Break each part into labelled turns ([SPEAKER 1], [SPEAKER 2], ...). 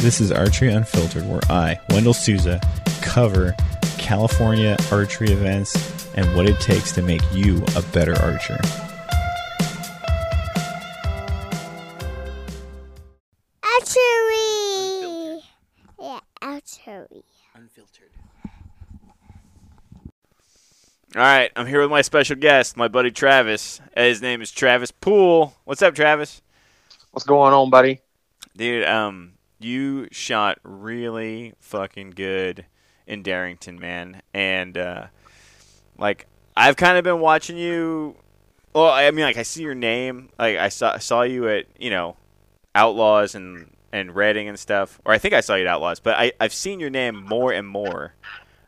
[SPEAKER 1] This is Archery Unfiltered, where I, Wendell Souza, cover California archery events and what it takes to make you a better archer.
[SPEAKER 2] Archery. Yeah, archery.
[SPEAKER 3] Unfiltered. All right, I'm here with my special guest, my buddy Travis. His name is Travis Poole. What's up, Travis?
[SPEAKER 4] What's going on, buddy?
[SPEAKER 3] Dude, um, you shot really fucking good in Darrington, man. And uh, like, I've kind of been watching you. Well, I mean, like, I see your name. Like, I saw saw you at you know, Outlaws and and Reading and stuff. Or I think I saw you at Outlaws, but I I've seen your name more and more.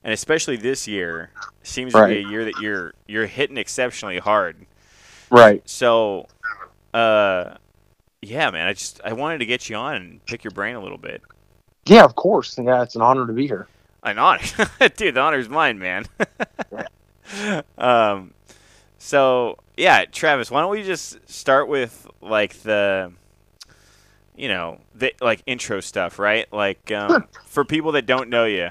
[SPEAKER 3] And especially this year seems to be a year that you're you're hitting exceptionally hard.
[SPEAKER 4] Right.
[SPEAKER 3] So, uh, yeah, man, I just I wanted to get you on and pick your brain a little bit.
[SPEAKER 4] Yeah, of course. Yeah, it's an honor to be here.
[SPEAKER 3] An honor, dude. The honor's mine, man. um, so yeah, Travis, why don't we just start with like the, you know, the like intro stuff, right? Like um,
[SPEAKER 4] Sure.
[SPEAKER 3] for people that don't know you,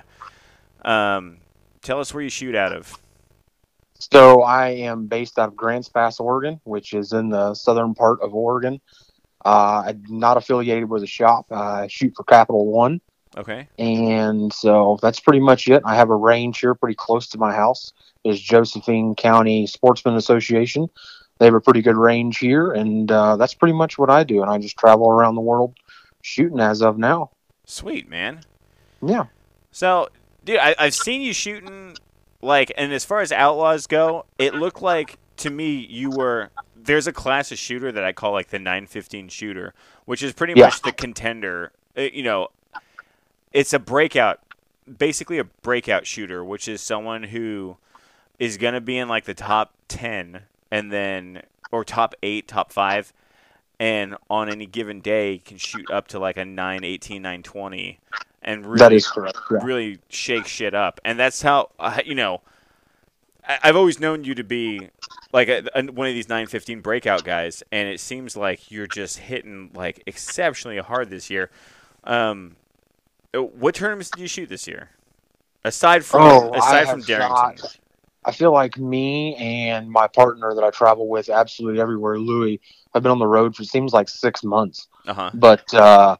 [SPEAKER 3] um, tell us where you shoot out of.
[SPEAKER 4] So I am based out of Grants Pass, Oregon, which is in the southern part of Oregon. Uh, I'm not affiliated with a shop. I shoot for Capital One,
[SPEAKER 3] Okay.
[SPEAKER 4] and so that's pretty much it. I have a range here pretty close to my house. Is Josephine County Sportsman Association. They have a pretty good range here, and uh, that's pretty much what I do. And I just travel around the world shooting as of now.
[SPEAKER 3] Sweet, man.
[SPEAKER 4] Yeah.
[SPEAKER 3] So, dude, I, I've seen you shooting, like, and as far as outlaws go, it looked like to me you were. There's a class of shooter that I call like the 915 shooter, which is pretty
[SPEAKER 4] Yeah.
[SPEAKER 3] much the contender. Uh, you know, it's a breakout, basically a breakout shooter, which is someone who is going to be in like the top 10 and then, or top 8, top 5, and on any given day can shoot up to like a 918, 920 and really
[SPEAKER 4] correct. Yeah.
[SPEAKER 3] really shake shit up, and that's how uh, you know. I've always known you to be like a, a, one of these 915 breakout guys, and it seems like you're just hitting like exceptionally hard this year. Um, uh, what tournaments did you shoot this year? Aside from
[SPEAKER 4] Oh,
[SPEAKER 3] aside from Darrington,
[SPEAKER 4] shot- I feel like me and my partner that I travel with absolutely everywhere, Louis, I've been on the road for seems like six months.
[SPEAKER 3] uh huh.
[SPEAKER 4] But uh,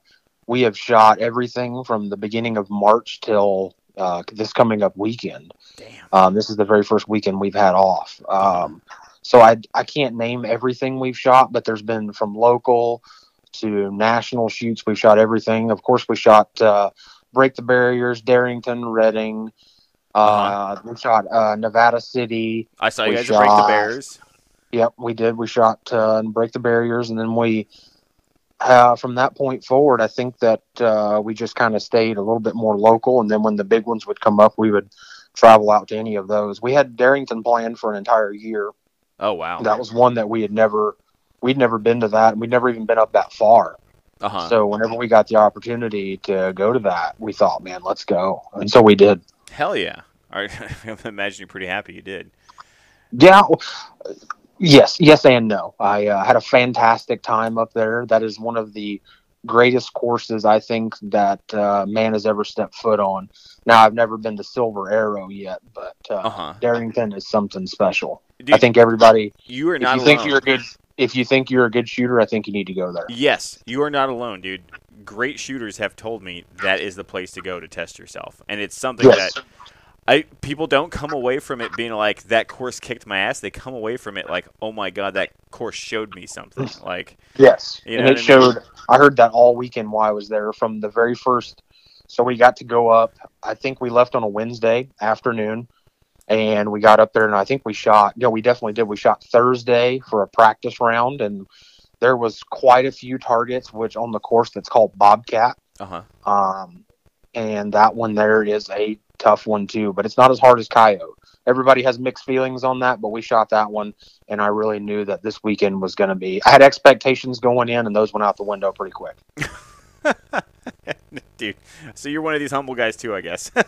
[SPEAKER 4] we have shot everything from the beginning of March till uh, this coming up weekend.
[SPEAKER 3] Damn.
[SPEAKER 4] Um, this is the very first weekend we've had off. Um, so I I can't name everything we've shot, but there's been from local to national shoots. We've shot everything. Of course, we shot uh, Break the Barriers, Darrington, Reading. Uh, We shot uh, Nevada City.
[SPEAKER 3] I saw you
[SPEAKER 4] We
[SPEAKER 3] guys break the Barriers.
[SPEAKER 4] Yep, we did. We shot uh, break the barriers, and then we, uh, from that point forward, I think that uh, we just kind of stayed a little bit more local. And then when the big ones would come up, we would travel out to any of those. We had Darrington planned for an entire year.
[SPEAKER 3] Oh wow.
[SPEAKER 4] That was one that we had never, we'd never been to that, and we'd never even been up that far.
[SPEAKER 3] Uh huh.
[SPEAKER 4] So whenever we got the opportunity to go to that, we thought, man, let's go, and so we did.
[SPEAKER 3] Hell yeah. I imagine you're pretty happy you did.
[SPEAKER 4] Yeah. Yes, yes, and no. I uh, had a fantastic time up there. That is one of the greatest courses I think that uh, man has ever stepped foot on. Now, I've never been to Silver Arrow yet, but uh,
[SPEAKER 3] Uh huh.
[SPEAKER 4] Darrington is something special.
[SPEAKER 3] Dude,
[SPEAKER 4] I think everybody.
[SPEAKER 3] you are
[SPEAKER 4] If
[SPEAKER 3] not
[SPEAKER 4] you think you're a good, if you think you're a good shooter, I think you need to go there.
[SPEAKER 3] Yes, you are not alone, dude. Great shooters have told me that is the place to go to test yourself, and it's something
[SPEAKER 4] Yes.
[SPEAKER 3] that I people don't come away from it being like that course kicked my ass. They come away from it like, oh my god, that course showed me something. Like,
[SPEAKER 4] Yes,
[SPEAKER 3] You
[SPEAKER 4] and
[SPEAKER 3] know
[SPEAKER 4] it
[SPEAKER 3] what I
[SPEAKER 4] showed. I heard that all weekend while I was there from the very first. So we got to go up. I think we left on a Wednesday afternoon, and we got up there, and I think we shot. Yeah, we definitely did. We shot Thursday for a practice round, and there was quite a few targets, which on the course that's called Bobcat.
[SPEAKER 3] uh huh.
[SPEAKER 4] Um, and that one there is a tough one too, but it's not as hard as Coyote. Everybody has mixed feelings on that, but we shot that one, and I really knew that this weekend was going to be. I had expectations going in, and those went out the window pretty quick.
[SPEAKER 3] dude. So you're one of these humble guys too, I guess.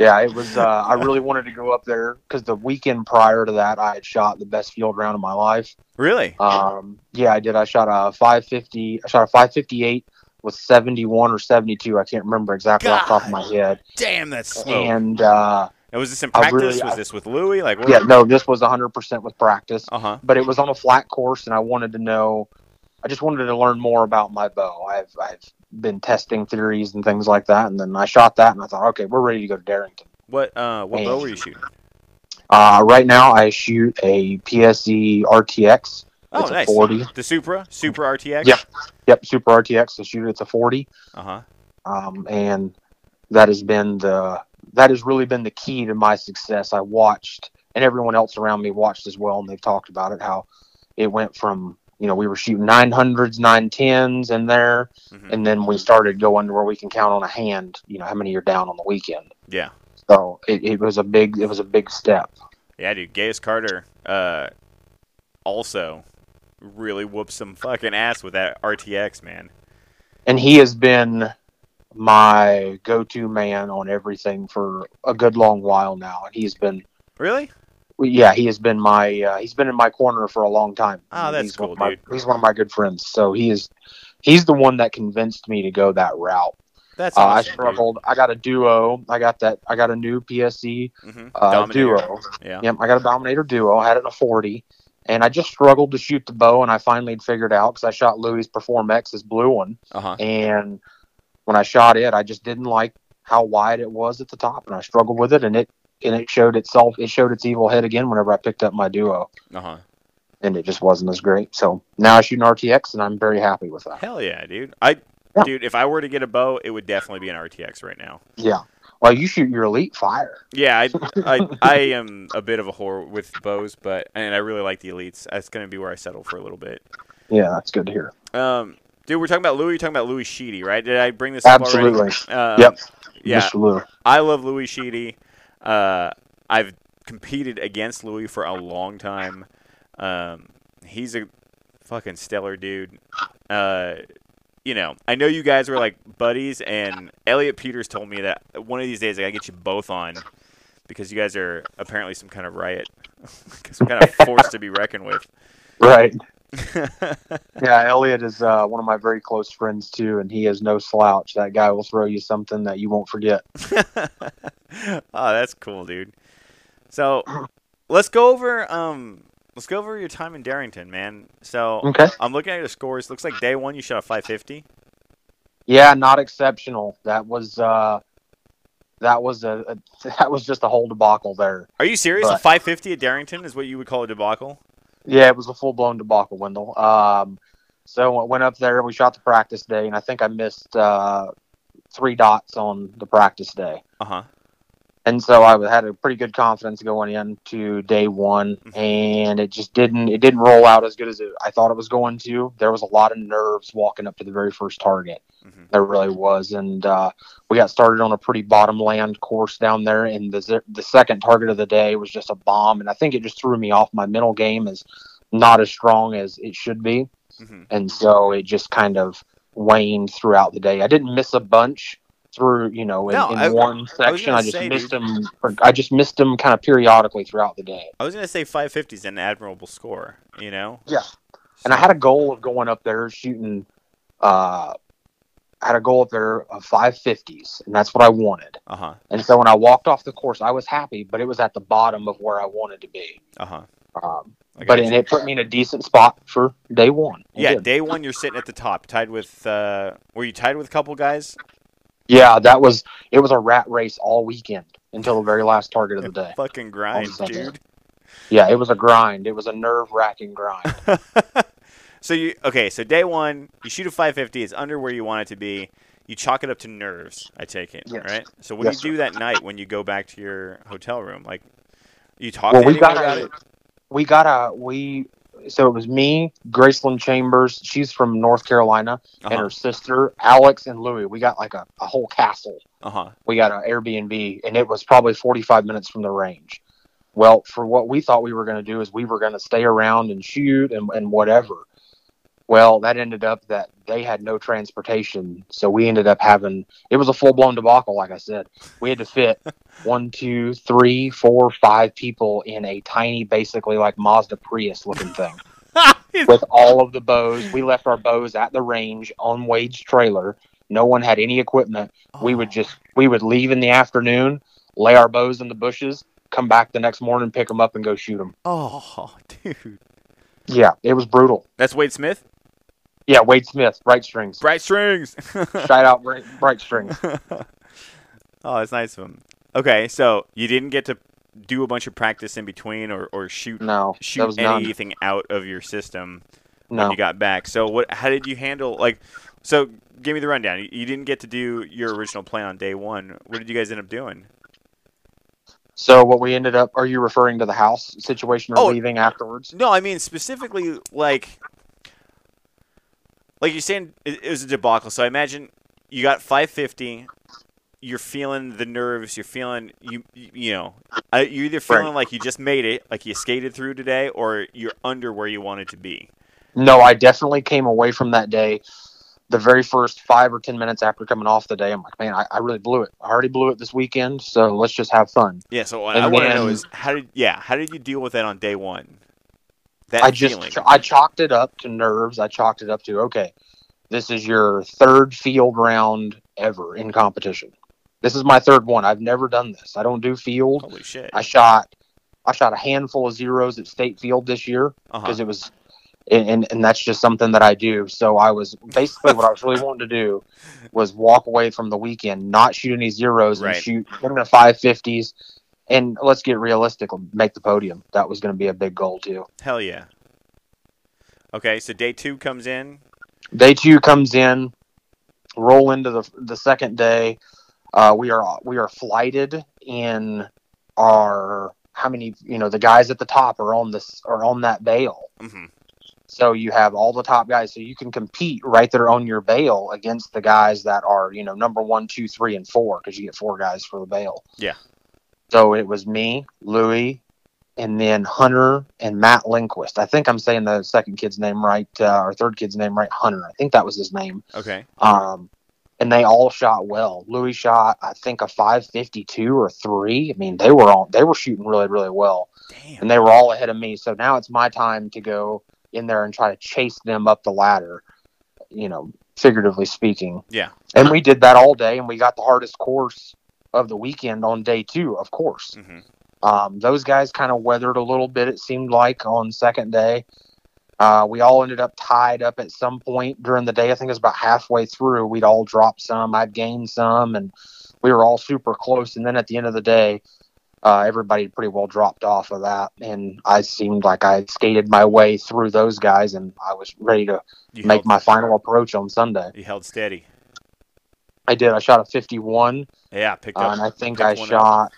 [SPEAKER 4] Yeah, it was. Uh, I really wanted to go up there because the weekend prior to that, I had shot the best field round of my life.
[SPEAKER 3] really?
[SPEAKER 4] Um, yeah, I did. I shot a 550. I shot a 558 was 71 or 72. I can't remember exactly off the top of my head.
[SPEAKER 3] Damn, that's slow.
[SPEAKER 4] And uh,
[SPEAKER 3] Now, was this in practice?
[SPEAKER 4] really-
[SPEAKER 3] was
[SPEAKER 4] I-
[SPEAKER 3] this with Louis? Like, what?
[SPEAKER 4] yeah, no, this was 100% with practice.
[SPEAKER 3] Uh huh.
[SPEAKER 4] but it was on a flat course and I wanted to know I just wanted to learn more about my bow. I've I've been testing theories and things like that and then I shot that and I thought, okay, we're ready to go to Darrington.
[SPEAKER 3] What uh, what bow were you shooting?
[SPEAKER 4] Uh, right now I shoot a PSE RTX.
[SPEAKER 3] Oh,
[SPEAKER 4] it's
[SPEAKER 3] nice.
[SPEAKER 4] a 40.
[SPEAKER 3] The Supra, Supra RTX.
[SPEAKER 4] Yep. Yep, Supra RTX to shoot it's a 40.
[SPEAKER 3] Uh huh.
[SPEAKER 4] Um, and that has been the that has really been the key to my success. I watched and everyone else around me watched as well and they've talked about it how it went from you know we were shooting 900s 910s in there
[SPEAKER 3] hmm
[SPEAKER 4] and then we started going to where we can count on a hand you know how many you're down on the weekend
[SPEAKER 3] Yeah.
[SPEAKER 4] so it, it was a big it was a big step
[SPEAKER 3] Yeah, dude. Gaius Carter uh, also really whooped some fucking ass with that RTX, man.
[SPEAKER 4] and he has been my go-to man on everything for a good long while now and he's been
[SPEAKER 3] Really?
[SPEAKER 4] yeah he has been my uh, he's been in my corner for a long time
[SPEAKER 3] Oh, that's
[SPEAKER 4] he's
[SPEAKER 3] cool,
[SPEAKER 4] my,
[SPEAKER 3] dude.
[SPEAKER 4] he's one of my good friends so he is he's the one that convinced me to go that route
[SPEAKER 3] That's
[SPEAKER 4] uh, I
[SPEAKER 3] awesome.
[SPEAKER 4] struggled I got a duo I got that I got a new PSC PSE
[SPEAKER 3] hmm
[SPEAKER 4] uh, duo
[SPEAKER 3] Yeah.
[SPEAKER 4] Yep, I got a Dominator Duo. I had it in a 40, and I just struggled to shoot the bow, and I finally figured out because I shot Louis Perform X, his blue one,
[SPEAKER 3] Uh huh.
[SPEAKER 4] and when I shot it, I just didn't like how wide it was at the top, and I struggled with it, and it and it showed itself. It showed its evil head again whenever I picked up my Duo,
[SPEAKER 3] Uh huh.
[SPEAKER 4] and it just wasn't as great. So now I shoot an RTX, and I'm very happy with that.
[SPEAKER 3] Hell yeah, dude. I,
[SPEAKER 4] Yeah.
[SPEAKER 3] dude, if I were to get a bow, it would definitely be an RTX right now.
[SPEAKER 4] Yeah. Well, you shoot your Elite Fire.
[SPEAKER 3] Yeah, I, I, I am a bit of a whore with bows, but and I really like the elites. That's gonna be where I settle for a little bit.
[SPEAKER 4] Yeah, that's good to hear.
[SPEAKER 3] Um, dude, we're talking about Louis. You're talking about Louis Sheedy, right? Did I bring this up
[SPEAKER 4] Absolutely.
[SPEAKER 3] Um,
[SPEAKER 4] Yep.
[SPEAKER 3] Yeah,
[SPEAKER 4] Mr. Lou.
[SPEAKER 3] I love Louis Sheedy. Uh, I've competed against Louis for a long time. Um, he's a fucking stellar dude. Uh, you know, I know you guys were like buddies, and Elliot Peters told me that one of these days I gotta get you both on because you guys are apparently some kind of riot, some kind of force to be reckoned with.
[SPEAKER 4] Right. Yeah, Elliot is uh, one of my very close friends too, and he is no slouch. That guy will throw you something that you won't forget.
[SPEAKER 3] oh, that's cool, dude. So let's go over um let's go over your time in Darrington, man. So
[SPEAKER 4] Okay.
[SPEAKER 3] I'm looking at your scores. Looks like day one you shot a 550.
[SPEAKER 4] Yeah, not exceptional. That was uh, that was a, a that was just a whole debacle there.
[SPEAKER 3] Are you serious? a 550 at Darrington is what you would call a debacle?
[SPEAKER 4] Yeah, it was a full blown debacle, Wendell. Um, so I went up there. We shot the practice day, and I think I missed uh, three dots on the practice day.
[SPEAKER 3] Uh huh.
[SPEAKER 4] And so I had a pretty good confidence going into day one,
[SPEAKER 3] Mhm.
[SPEAKER 4] and it just didn't it didn't roll out as good as it, I thought it was going to. There was a lot of nerves walking up to the very first target.
[SPEAKER 3] hmm
[SPEAKER 4] There really was, and uh, we got started on a pretty bottom land course down there, and the the second target of the day was just a bomb, and I think it just threw me off. My mental game is not as strong as it should be,
[SPEAKER 3] hmm
[SPEAKER 4] and so it just kind of waned throughout the day. I didn't miss a bunch through, you know, in,
[SPEAKER 3] No,
[SPEAKER 4] in
[SPEAKER 3] I-
[SPEAKER 4] one section.
[SPEAKER 3] gonna
[SPEAKER 4] I, just
[SPEAKER 3] say,
[SPEAKER 4] missed
[SPEAKER 3] dude.
[SPEAKER 4] them. or I just missed them kind of periodically throughout the day.
[SPEAKER 3] I was gonna say 550 is an admirable score. You know.
[SPEAKER 4] Yeah. And I had a goal of going up there shooting. Uh, I had a goal up there of five fifties, and that's what I wanted.
[SPEAKER 3] Uh huh.
[SPEAKER 4] And so when I walked off the course, I was happy, but it was at the bottom of where I wanted to be.
[SPEAKER 3] Uh huh.
[SPEAKER 4] Um, but and it put me in a decent spot for day one. It
[SPEAKER 3] yeah,
[SPEAKER 4] did.
[SPEAKER 3] day one you're sitting at the top, tied with. Uh, were you tied with a couple guys?
[SPEAKER 4] Yeah, that was it. Was a rat race all weekend until the very last target of the day.
[SPEAKER 3] Fucking grind, dude.
[SPEAKER 4] Yeah, it was a grind. It was a nerve wracking grind.
[SPEAKER 3] so you okay? So day one, you shoot a 550. It's under where you want it to be. You chalk it up to nerves. I take it,
[SPEAKER 4] Yes.
[SPEAKER 3] right? So what
[SPEAKER 4] Yes,
[SPEAKER 3] do you do that night when you go back to your hotel room? Like, you talk
[SPEAKER 4] well,
[SPEAKER 3] to
[SPEAKER 4] we got a, we got a we. So it was me, Graceland Chambers. She's from North Carolina, and
[SPEAKER 3] Uh
[SPEAKER 4] her sister Alex and Louie. We got like a, a whole castle.
[SPEAKER 3] Uh-huh.
[SPEAKER 4] we got an Airbnb, and it was probably 45 minutes from the range. Well, for what we thought we were going to do is we were going to stay around and shoot and, and whatever. Well, that ended up that they had no transportation, so we ended up having it was a full blown debacle. Like I said, we had to fit one, two, three, four, five people in a tiny, basically like Mazda Prius looking thing. with all of the bows. We left our bows at the range on Wade's trailer. No one had any equipment. We would oh. just we would leave in the afternoon, lay our bows in the bushes, come back the next morning, pick them up, and go shoot them.
[SPEAKER 3] Oh, dude.
[SPEAKER 4] Yeah, it was brutal.
[SPEAKER 3] That's Wade Smith.
[SPEAKER 4] Yeah, Wade Smith, bright strings.
[SPEAKER 3] Bright strings.
[SPEAKER 4] Shout out bright, bright strings.
[SPEAKER 3] oh, that's nice of him. Okay, so you didn't get to do a bunch of practice in between, or, or shoot
[SPEAKER 4] No,
[SPEAKER 3] shoot
[SPEAKER 4] was none.
[SPEAKER 3] anything out of your system when you got back. So what? How did you handle like? So give me the rundown. You, you didn't get to do your original plan on day one. What did you guys end up doing?
[SPEAKER 4] So what we ended up? Are you referring to the house situation or
[SPEAKER 3] Oh.
[SPEAKER 4] leaving afterwards?
[SPEAKER 3] No, I mean specifically like, like you're saying it, it was a debacle. So I imagine you got 550. You're feeling the nerves. You're feeling you you, know uh, you're either feeling
[SPEAKER 4] Right.
[SPEAKER 3] like you just made it, like you skated through today, or you're under where you wanted to be.
[SPEAKER 4] No, I definitely came away from that day. The very first five or ten minutes after coming off the day, I'm like, man, I, I really blew it. I already blew it this weekend, so let's just have fun.
[SPEAKER 3] Yeah. So what
[SPEAKER 4] And
[SPEAKER 3] I want to know is how did yeah how did you deal with that on day one? That
[SPEAKER 4] I just
[SPEAKER 3] feeling.
[SPEAKER 4] I chalked it up to nerves. I chalked it up to okay, this is your third field round ever in competition. This is my third one. I've never done this. I don't do field.
[SPEAKER 3] Holy shit.
[SPEAKER 4] I shot I shot a handful of zeros at state field this year
[SPEAKER 3] Uh-huh.
[SPEAKER 4] because it was and, and and that's just something that I do. So I was basically what I was really wanting to do was walk away from the weekend, not shoot any zeros
[SPEAKER 3] Right.
[SPEAKER 4] and shoot in the five fifties. And let's get realistic, make the podium. That was going to be a big goal too.
[SPEAKER 3] Hell yeah. Okay, so day two comes in.
[SPEAKER 4] Day two comes in, roll into the the second day. Uh, we are we are flighted in our how many you know the guys at the top are on this are on that bale.
[SPEAKER 3] hmm
[SPEAKER 4] So you have all the top guys, so you can compete right there on your bale against the guys that are you know number one, two, three, and four because you get four guys for the bale.
[SPEAKER 3] Yeah.
[SPEAKER 4] So it was me, Louie, and then Hunter and Matt Lindquist. I think I'm saying the second kid's name right, uh, or third kid's name right, Hunter. I think that was his name.
[SPEAKER 3] Okay.
[SPEAKER 4] Um, and they all shot well. Louis shot, I think, a 552 or three. I mean, they were all they were shooting really, really well
[SPEAKER 3] Damn.
[SPEAKER 4] and they were all ahead of me. So now it's my time to go in there and try to chase them up the ladder, you know, figuratively speaking.
[SPEAKER 3] Yeah.
[SPEAKER 4] And we did that all day, and we got the hardest course of the weekend on day two, of course.
[SPEAKER 3] hmm
[SPEAKER 4] Um, those guys kind of weathered a little bit, it seemed like, on second day. Uh, we all ended up tied up at some point during the day. I think it was about halfway through. We'd all dropped some, I'd gained some, and we were all super close. And then at the end of the day, uh, everybody pretty well dropped off of that. And I seemed like I had skated my way through those guys, and I was ready to
[SPEAKER 3] You
[SPEAKER 4] make my final approach on Sunday.
[SPEAKER 3] You held steady.
[SPEAKER 4] I did. I shot a 51,
[SPEAKER 3] Yeah, picked
[SPEAKER 4] uh,
[SPEAKER 3] up.
[SPEAKER 4] and I think I
[SPEAKER 3] one up.
[SPEAKER 4] shot.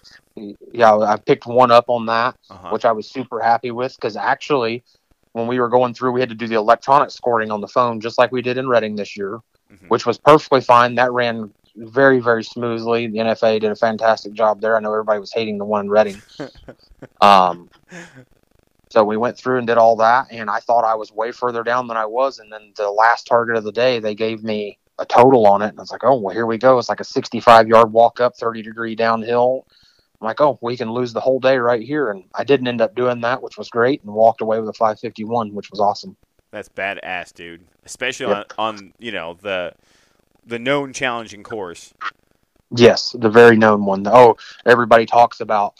[SPEAKER 4] Yeah, I picked one up on that.
[SPEAKER 3] Uh-huh.
[SPEAKER 4] which I was super happy with because actually, when we were going through, we had to do the electronic scoring on the phone just like we did in Reading this year,
[SPEAKER 3] Mhm.
[SPEAKER 4] which was perfectly fine. That ran very, very smoothly. The NFA did a fantastic job there. I know everybody was hating the one in Reading. um, so we went through and did all that, and I thought I was way further down than I was. And then the last target of the day, they gave me a total on it, and I was like, "Oh, well, here we go." It's like a 65 yard walk up, 30 degree downhill. I'm like, "Oh, we can lose the whole day right here," and I didn't end up doing that, which was great, and walked away with a 551, which was awesome.
[SPEAKER 3] That's badass, dude. Especially
[SPEAKER 4] Yep.
[SPEAKER 3] on, on you know the the known challenging course.
[SPEAKER 4] Yes, the very known one. Oh, everybody talks about.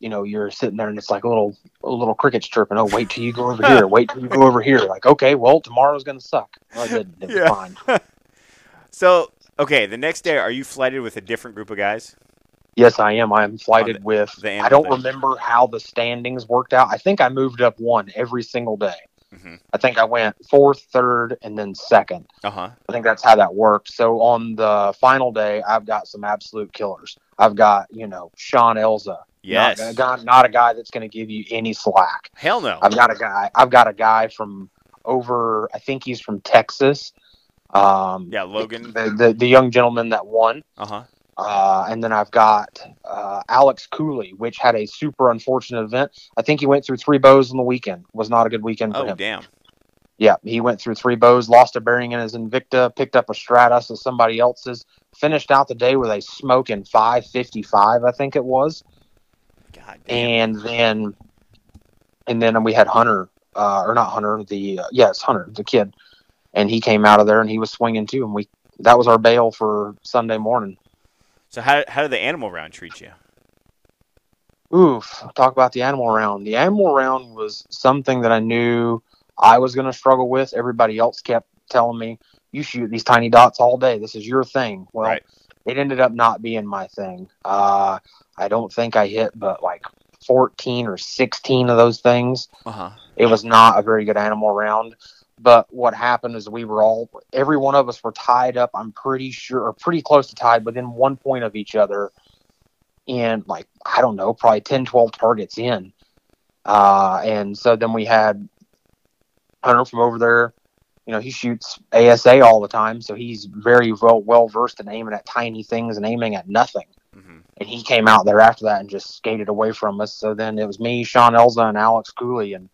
[SPEAKER 4] You know, you're sitting there and it's like a little, a little crickets chirping. Oh, wait till you go over here. Wait till you go over here. Like, okay, well, tomorrow's gonna suck. Well, it. It
[SPEAKER 3] Yeah.
[SPEAKER 4] fine.
[SPEAKER 3] So okay, the next day, are you flighted with a different group of guys?
[SPEAKER 4] Yes, I am. I am flighted
[SPEAKER 3] the-
[SPEAKER 4] with.
[SPEAKER 3] the
[SPEAKER 4] I don't remember how the standings worked out. I think I moved up one every single day.
[SPEAKER 3] Mhm.
[SPEAKER 4] I think I went fourth, third, and then second.
[SPEAKER 3] Uh huh.
[SPEAKER 4] I think that's how that worked. So on the final day, I've got some absolute killers. I've got you know Sean Elza.
[SPEAKER 3] Yes.
[SPEAKER 4] Not, a guy- not a guy that's going to give you any slack.
[SPEAKER 3] Hell no.
[SPEAKER 4] I've got a guy. I've got a guy from over. I think he's from Texas. Um,
[SPEAKER 3] Yeah, Logan.
[SPEAKER 4] the, the the young gentleman that won.
[SPEAKER 3] Uh huh.
[SPEAKER 4] Uh, and then I've got uh, Alex Cooley, which had a super unfortunate event. I think he went through three bows on the weekend. Was not a good weekend for
[SPEAKER 3] Oh
[SPEAKER 4] him.
[SPEAKER 3] damn.
[SPEAKER 4] Yeah, he went through three bows, lost a bearing in his Invicta, picked up a Stratos as somebody else's, finished out the day with a smoking 555, I think it was.
[SPEAKER 3] God damn.
[SPEAKER 4] And then, and then we had Hunter uh, or not Hunter, the uh, yes Hunter, the kid, and he came out of there and he was swinging too, and we that was our bale for Sunday morning.
[SPEAKER 3] So how how did the animal round treat you?
[SPEAKER 4] Oof, talk about the animal round. The animal round was something that I knew I was going to struggle with. Everybody else kept telling me, "You shoot these tiny dots all day. This is your thing." Well,
[SPEAKER 3] Right.
[SPEAKER 4] it ended up not being my thing. Uh, I don't think I hit but like 14 or 16 of those things.
[SPEAKER 3] Uh huh.
[SPEAKER 4] It was not a very good animal round. But what happened is we were all, every one of us were tied up, I'm pretty sure, or pretty close to tied within one point of each other in like, I don't know, probably 10, 12 targets in. Uh, and so then we had Hunter from over there. You know, he shoots ASA all the time, so he's very well well versed in aiming at tiny things and aiming at nothing
[SPEAKER 3] Mm-hmm.
[SPEAKER 4] and he came out there after that and just skated away from us. So then it was me, Sean Elza, and Alex Cooley, and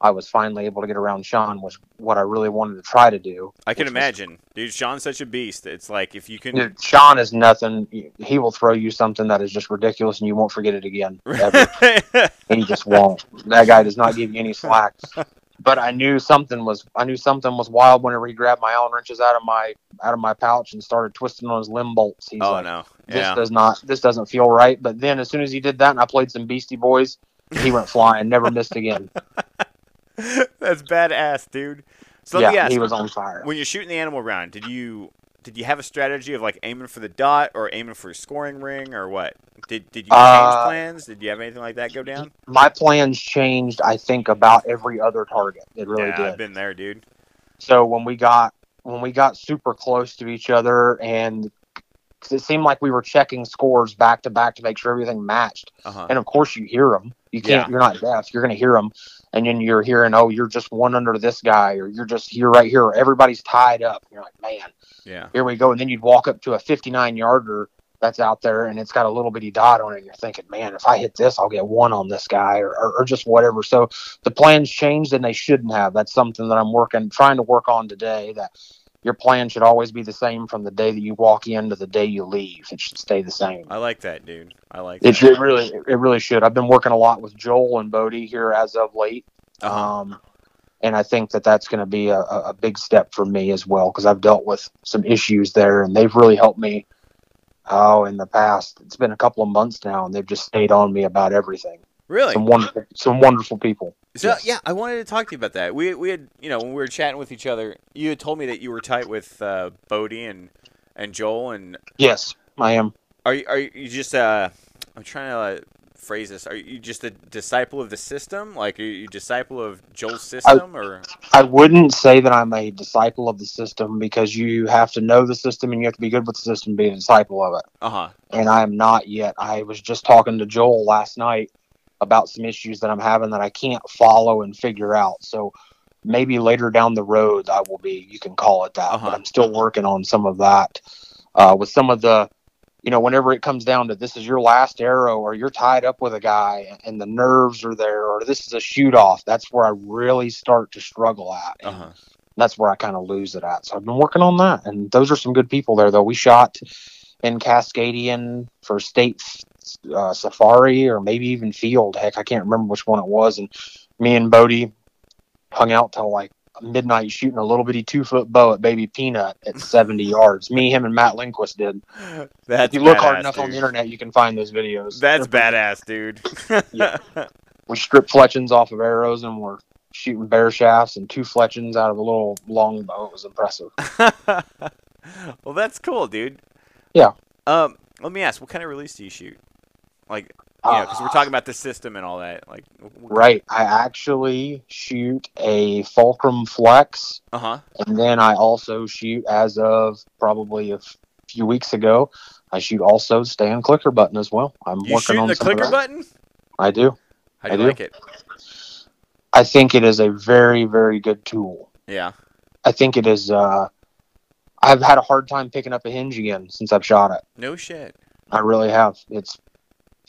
[SPEAKER 4] I was finally able to get around Sean, was what I really wanted to try to do.
[SPEAKER 3] I can
[SPEAKER 4] which was-
[SPEAKER 3] imagine, dude. Sean's such a beast. It's like if you can.
[SPEAKER 4] Dude, Sean is nothing. He will throw you something that is just ridiculous, and you won't forget it again. Ever. he just won't. That guy does not give you any slack. But I knew something was I knew something was wild whenever he grabbed my Allen wrenches out of my out of my pouch and started twisting on his limb bolts. He's
[SPEAKER 3] oh
[SPEAKER 4] like,
[SPEAKER 3] no.
[SPEAKER 4] this
[SPEAKER 3] Yeah.
[SPEAKER 4] does not this doesn't feel right but then as soon as he did that and i played some beastie boys he went flying never missed again
[SPEAKER 3] That's badass, dude. So
[SPEAKER 4] yeah
[SPEAKER 3] ask,
[SPEAKER 4] he was on fire
[SPEAKER 3] when you're shooting the animal round, did you did you have a strategy of like aiming for the dot or aiming for a scoring ring or what? Did did you change
[SPEAKER 4] Uh,
[SPEAKER 3] plans? Did you have anything like that go down?
[SPEAKER 4] my plans changed i think about every other target it really
[SPEAKER 3] yeah,
[SPEAKER 4] did
[SPEAKER 3] I've been there, dude.
[SPEAKER 4] so when we got when we got super close to each other and it seemed like we were checking scores back to back to make sure everything matched
[SPEAKER 3] Uh huh.
[SPEAKER 4] and of course you hear them you can't
[SPEAKER 3] Yeah.
[SPEAKER 4] you're not deaf you're going to hear them and then you're hearing oh you're just one under this guy or you're just here right here everybody's tied up you're like man
[SPEAKER 3] Yeah.
[SPEAKER 4] here we go. And then you'd walk up to a 59 yarder that's out there and it's got a little bitty dot on it. And you're thinking, man, if I hit this, I'll get one on this guy or, or, or just whatever. So the plans changed and they shouldn't have. That's something that I'm working, trying to work on today that your plan should always be the same from the day that you walk in to the day you leave. It should stay the same.
[SPEAKER 3] I like that, dude. I like
[SPEAKER 4] It,
[SPEAKER 3] that.
[SPEAKER 4] should really, it really should. I've been working a lot with Joel and Bodie here as of late.
[SPEAKER 3] Uh-huh.
[SPEAKER 4] Um, and I think that that's going to be a, a a big step for me as well because I've dealt with some issues there, and they've really helped me. Oh, in the past, it's been a couple of months now, and they've just stayed on me about everything.
[SPEAKER 3] Really?
[SPEAKER 4] Some wonderful, some wonderful people.
[SPEAKER 3] So
[SPEAKER 4] Yes.
[SPEAKER 3] yeah, I wanted to talk to you about that. We we had you know when we were chatting with each other, you had told me that you were tight with uh, Bodie and and Joel. And
[SPEAKER 4] Yes, I am.
[SPEAKER 3] are you are you just uh? I'm trying to uh, phrase this. Are you just a disciple of the system? Like are you a disciple of Joel's system or?
[SPEAKER 4] I wouldn't say that I'm a disciple of the system because you have to know the system and you have to be good with the system to be a disciple of it.
[SPEAKER 3] Uh huh.
[SPEAKER 4] and I am not yet. I was just talking to Joel last night about some issues that I'm having that I can't follow and figure out. So maybe later down the road I will be. You can call it that,
[SPEAKER 3] Uh-huh.
[SPEAKER 4] but I'm still working on some of that. Uh, with some of the, you know, whenever it comes down to this is your last arrow, or you're tied up with a guy, and the nerves are there, or this is a shoot off. That's where I really start to struggle at.
[SPEAKER 3] Uh-huh.
[SPEAKER 4] that's where I kind of lose it at. So I've been working on that, and those are some good people there. Though we shot in Cascadian for state uh, safari, or maybe even field. Heck, I can't remember which one it was. And me and Bodie hung out till like midnight shooting a little bitty two foot bow at Baby Peanut at seventy yards. Me, him, and Matt Lindquist did.
[SPEAKER 3] That's
[SPEAKER 4] if you look hard
[SPEAKER 3] badass,
[SPEAKER 4] enough on the internet, you can find those videos.
[SPEAKER 3] That's badass, dude.
[SPEAKER 4] Yeah. We stripped fletchings off of arrows, and we're shooting bear shafts and two fletchings out of a little long bow. It was impressive.
[SPEAKER 3] well, that's cool, dude.
[SPEAKER 4] Yeah.
[SPEAKER 3] Um, let me ask, what kind of release do you shoot? Like, you know, because we're talking about the system and all that. Like,
[SPEAKER 4] Right. I actually shoot a Fulcrum Flex,
[SPEAKER 3] Uh huh.
[SPEAKER 4] and then I also shoot, as of probably a f- few weeks ago, I shoot also Stan clicker button as well. I'm
[SPEAKER 3] You
[SPEAKER 4] working on
[SPEAKER 3] the clicker button?
[SPEAKER 4] I do.
[SPEAKER 3] How do
[SPEAKER 4] I
[SPEAKER 3] you
[SPEAKER 4] do.
[SPEAKER 3] like it?
[SPEAKER 4] I think it is a very, very good tool.
[SPEAKER 3] Yeah.
[SPEAKER 4] I think it is. Uh, I've had a hard time picking up a hinge again since I've shot it.
[SPEAKER 3] No shit.
[SPEAKER 4] I really have. It's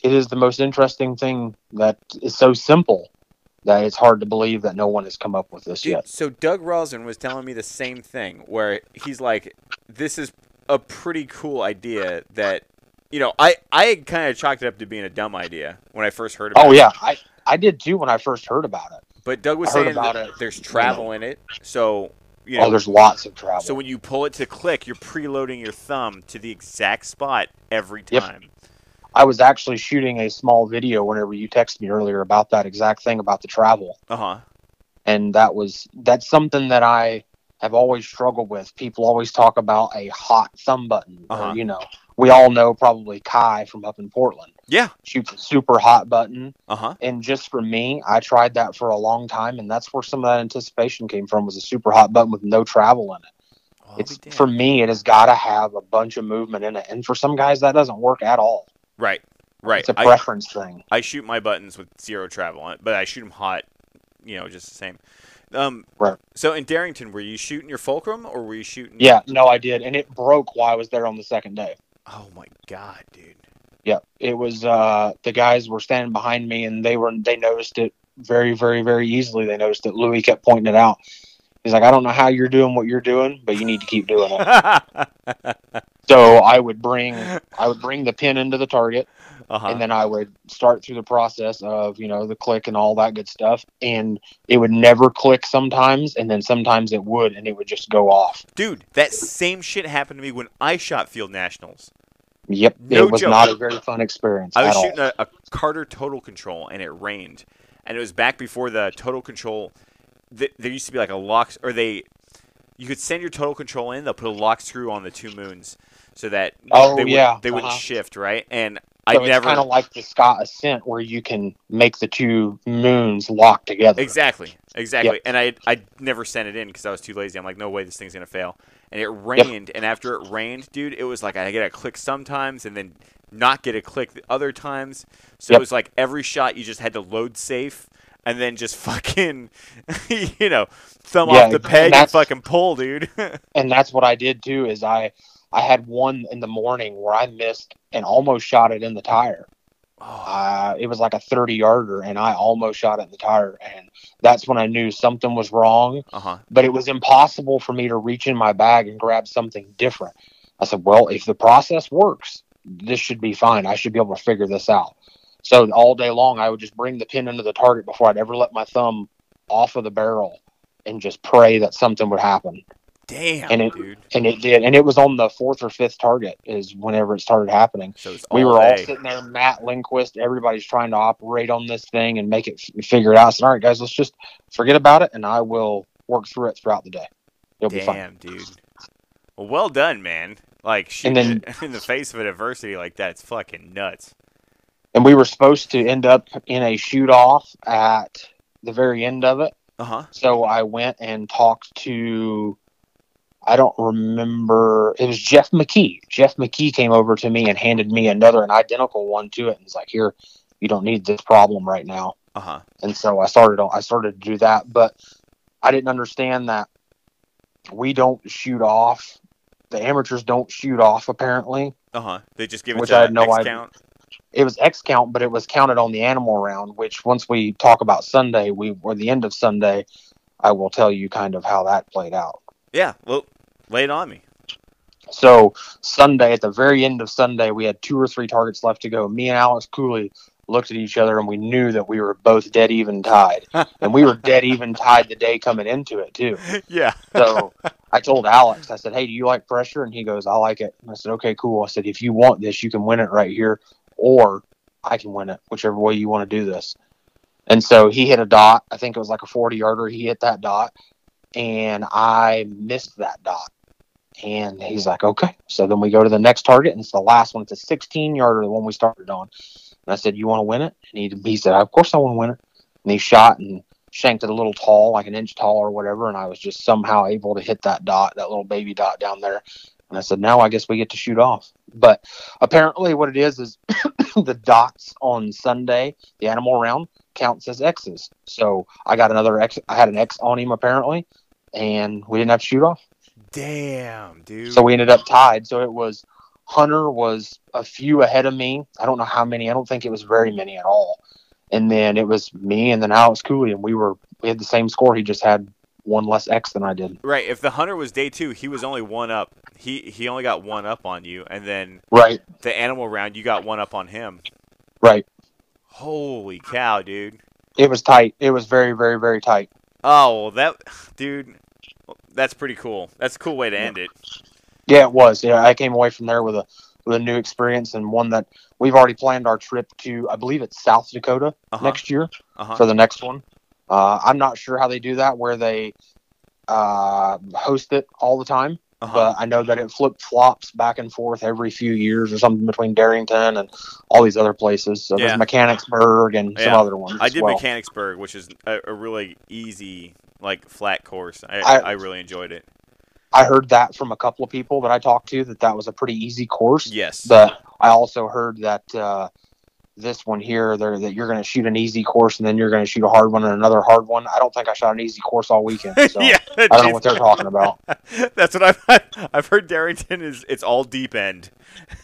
[SPEAKER 4] it is the most interesting thing that is so simple that it's hard to believe that no one has come up with this
[SPEAKER 3] Dude,
[SPEAKER 4] yet.
[SPEAKER 3] so Doug Rosen was telling me the same thing, where he's like, "This is a pretty cool idea that." You know, I, I kind of chalked it up to being a dumb idea when I first heard about
[SPEAKER 4] Oh
[SPEAKER 3] it.
[SPEAKER 4] Oh, yeah, I I did too when I first heard about it.
[SPEAKER 3] But Doug was saying
[SPEAKER 4] about
[SPEAKER 3] that
[SPEAKER 4] it.
[SPEAKER 3] there's travel in it, so you oh, know.
[SPEAKER 4] oh, there's lots of travel.
[SPEAKER 3] so when you pull it to click, you're preloading your thumb to the exact spot every
[SPEAKER 4] Yep. I was actually shooting a small video whenever you texted me earlier about that exact thing about the travel.
[SPEAKER 3] Uh huh.
[SPEAKER 4] and that was that's something that I have always struggled with. People always talk about a hot thumb button.
[SPEAKER 3] Uh-huh.
[SPEAKER 4] you know, we all know probably Kai from up in Portland
[SPEAKER 3] Yeah.
[SPEAKER 4] shoots a super hot button,
[SPEAKER 3] Uh huh.
[SPEAKER 4] and just for me, I tried that for a long time, and that's where some of that anticipation came from. Was a super hot button with no travel in it.
[SPEAKER 3] Oh,
[SPEAKER 4] it's for me, it has got to have a bunch of movement in it, and for some guys, that doesn't work at all.
[SPEAKER 3] Right. Right.
[SPEAKER 4] It's a
[SPEAKER 3] I,
[SPEAKER 4] preference thing.
[SPEAKER 3] I shoot my buttons with zero travel but I shoot them hot, you know, just the same. Um,
[SPEAKER 4] Right.
[SPEAKER 3] So in Darrington, were you shooting your fulcrum or were you shooting?
[SPEAKER 4] Yeah, no, I did, and it broke while I was there on the second day.
[SPEAKER 3] Oh my god, dude.
[SPEAKER 4] Yeah, it was. Uh, the guys were standing behind me, and they were. They noticed it very, very, very easily. They noticed it. Louis kept pointing it out. He's like, "I don't know how you're doing what you're doing, but you need to keep doing it." so I would bring, I would bring the pin into the target,
[SPEAKER 3] uh-huh.
[SPEAKER 4] and then I would start through the process of you know the click and all that good stuff. And it would never click sometimes, and then sometimes it would, and it would just go off.
[SPEAKER 3] Dude, that same shit happened to me when I shot Field Nationals.
[SPEAKER 4] Yep,
[SPEAKER 3] No
[SPEAKER 4] it was
[SPEAKER 3] joke.
[SPEAKER 4] not a very fun experience.
[SPEAKER 3] I was shooting a, a Carter Total Control and it rained, and it was back before the Total Control. Th- there used to be like a lock, or they, you could send your Total Control in. They'll put a lock screw on the two moons, so that
[SPEAKER 4] Oh,
[SPEAKER 3] they would,
[SPEAKER 4] yeah,
[SPEAKER 3] they wouldn't
[SPEAKER 4] uh-huh.
[SPEAKER 3] shift right. And
[SPEAKER 4] So
[SPEAKER 3] I never
[SPEAKER 4] kind of like the Scott Ascent, where you can make the two moons lock together.
[SPEAKER 3] Exactly, exactly. And I I never sent it in because I was too lazy. I'm like, no way, this thing's gonna fail. And it rained, and after it rained, dude, it was like I get a click sometimes, and then not get a click the other times. So
[SPEAKER 4] Yep.
[SPEAKER 3] it was like every shot you just had to load safe, and then just fucking, you know, thumb
[SPEAKER 4] Yeah,
[SPEAKER 3] off the peg and
[SPEAKER 4] that's-
[SPEAKER 3] fucking pull, dude.
[SPEAKER 4] And that's what I did too. Is I I had one in the morning where I missed and almost shot it in the tire.
[SPEAKER 3] oh,
[SPEAKER 4] Uh, it was like a 30 yarder, and I almost shot it in the tire. And that's when I knew something was wrong.
[SPEAKER 3] uh huh.
[SPEAKER 4] But it was impossible for me to reach in my bag and grab something different. I said, well, if the process works, this should be fine. I should be able to figure this out. So all day long, I would just bring the pin into the target before I'd ever let my thumb off of the barrel and just pray that something would happen.
[SPEAKER 3] Damn,
[SPEAKER 4] And it-
[SPEAKER 3] dude.
[SPEAKER 4] And it did. And it was on the fourth or fifth target is whenever it started happening.
[SPEAKER 3] So
[SPEAKER 4] we were all sitting there, Matt Lindquist, everybody's trying to operate on this thing and make it figure it out. I said, all right, guys, let's just forget about it and I will work through it throughout the day. It'll be fine.
[SPEAKER 3] Dude. Well, well done, man. Like shooting
[SPEAKER 4] then-
[SPEAKER 3] in the face of an adversity like that, it's fucking nuts.
[SPEAKER 4] And we were supposed to end up in a shoot off at the very end of it.
[SPEAKER 3] Uh huh.
[SPEAKER 4] So I went and talked to, I don't remember, it was Jeff McKee. Jeff McKee came over to me and handed me another, an identical one to it. And was like, here, you don't need this problem right now.
[SPEAKER 3] Uh huh.
[SPEAKER 4] and so I started I started to do that, but I didn't understand that we don't shoot off. The amateurs don't shoot off apparently.
[SPEAKER 3] Uh huh. They just give it
[SPEAKER 4] Which
[SPEAKER 3] to
[SPEAKER 4] I had no idea.
[SPEAKER 3] count.
[SPEAKER 4] It was X count, but it was counted on the animal round. Which once we talk about Sunday, we or the end of Sunday, I will tell you kind of how that played out.
[SPEAKER 3] Yeah. Well, lay it on me.
[SPEAKER 4] So Sunday, at the very end of Sunday, we had two or three targets left to go. Me and Alex Cooley looked at each other and we knew that we were both dead even tied, and we were dead even tied the day coming into it too.
[SPEAKER 3] yeah.
[SPEAKER 4] So I told Alex, I said, "Hey, do you like pressure?" And he goes, "I like it." And I said, "Okay, cool." I said, "If you want this, you can win it right here, or I can win it, whichever way you want to do this." And so he hit a dot. I think it was like a forty yarder. He hit that dot, and I missed that dot. And he's like, "Okay." So then we go to the next target, and it's the last one. It's a sixteen yarder, the one we started on. And I said, "You want to win it?" And he he said, "Of course I want to win it." And he shot and shanked it a little tall, like an inch tall or whatever, and I was just somehow able to hit that dot, that little baby dot down there. And I said, now I guess we get to shoot off. But apparently, what it is is the dots on Sunday, the animal round, counts as X's. So I got another X. I had an X on him apparently, and we didn't have to shoot off.
[SPEAKER 3] Damn, dude.
[SPEAKER 4] So we ended up tied. So it was Hunter was a few ahead of me. I don't know how many. I don't think it was very many at all. And then it was me and then Alex Cooley, and we were we had the same score. He just had one less X than I did.
[SPEAKER 3] right. If the hunter was day two, he was only one up. He he only got one up on you, and then
[SPEAKER 4] Right,
[SPEAKER 3] the animal round, you got one up on him.
[SPEAKER 4] right.
[SPEAKER 3] Holy cow, dude.
[SPEAKER 4] It was tight. It was very, very, very tight.
[SPEAKER 3] Oh, well, that dude, that's pretty cool. That's a cool way to end it.
[SPEAKER 4] Yeah, it was. Yeah, I came away from there with a with a new experience and one that we've already planned our trip to. I believe it's South Dakota
[SPEAKER 3] Uh-huh.
[SPEAKER 4] next year
[SPEAKER 3] Uh-huh.
[SPEAKER 4] for the next one. Uh, I'm not sure how they do that, where they uh, host it all the time,
[SPEAKER 3] Uh-huh.
[SPEAKER 4] but I know that it flip flops back and forth every few years or something between Darrington and all these other places. So
[SPEAKER 3] Yeah.
[SPEAKER 4] there's Mechanicsburg and some other ones.
[SPEAKER 3] I did
[SPEAKER 4] well.
[SPEAKER 3] Mechanicsburg, which is a, a really easy, like flat course. I,
[SPEAKER 4] I-
[SPEAKER 3] I really enjoyed it.
[SPEAKER 4] I heard that from a couple of people that I talked to that that was a pretty easy course.
[SPEAKER 3] Yes.
[SPEAKER 4] But I also heard that uh, this one here, there that you're going to shoot an easy course and then you're going to shoot a hard one and another hard one. I don't think I shot an easy course all weekend. So
[SPEAKER 3] yeah,
[SPEAKER 4] I don't know what they're talking about.
[SPEAKER 3] That's what I've I've heard. Darrington is it's all deep end.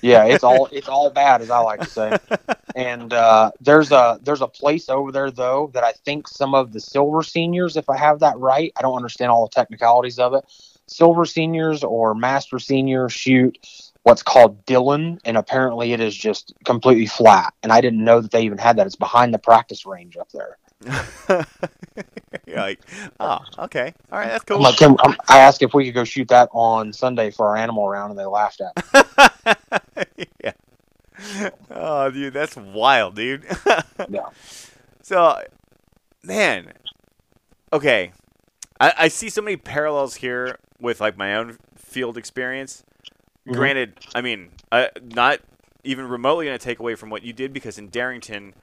[SPEAKER 4] Yeah, it's all it's all bad, as I like to say. And uh, there's a there's a place over there though that I think some of the silver seniors, if I have that right, I don't understand all the technicalities of it. Silver seniors or master seniors shoot what's called Dillon, and apparently it is just completely flat. And I didn't know that they even had that. It's behind the practice range up there.
[SPEAKER 3] You're like, oh, okay, all right, that's
[SPEAKER 4] I'm
[SPEAKER 3] cool.
[SPEAKER 4] like, can, um, I asked if we could go shoot that on Sunday for our animal round, and they laughed at. me.
[SPEAKER 3] yeah. Oh, dude, that's wild, dude.
[SPEAKER 4] Yeah.
[SPEAKER 3] So, man, okay, I, I see so many parallels here with like my own field experience.
[SPEAKER 4] Mhm.
[SPEAKER 3] Granted, I mean, uh, not even remotely going to take away from what you did because in Darrington,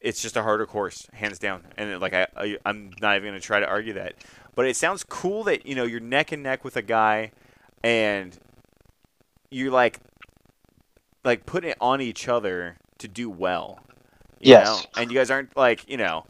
[SPEAKER 3] it's just a harder course, hands down. And like I, I, I'm not even going to try to argue that. But it sounds cool that you know you're neck and neck with a guy, and you're like, like putting it on each other to do well. You
[SPEAKER 4] Yes.
[SPEAKER 3] know? And you guys aren't like you know.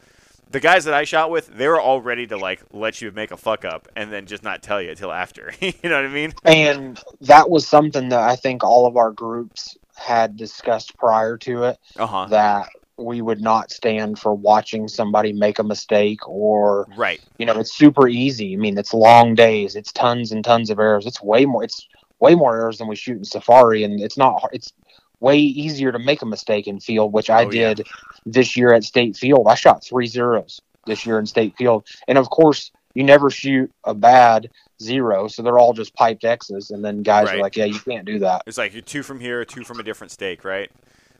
[SPEAKER 3] The guys that I shot with, they were all ready to like let you make a fuck up and then just not tell you until after. you know what I mean?
[SPEAKER 4] And that was something that I think all of our groups had discussed prior to it
[SPEAKER 3] Uh huh.
[SPEAKER 4] that we would not stand for watching somebody make a mistake or
[SPEAKER 3] Right.
[SPEAKER 4] you know it's super easy. I mean it's long days, it's tons and tons of errors. It's way more it's way more errors than we shoot in safari and it's not it's way easier to make a mistake in field, which I
[SPEAKER 3] Oh, yeah.
[SPEAKER 4] did this year at state field. I shot three zeros this year in state field. And of course, you never shoot a bad zero, so they're all just piped X's and then guys
[SPEAKER 3] Right.
[SPEAKER 4] are like, Yeah, you can't do that.
[SPEAKER 3] It's like you're two from here, two from a different stake, right?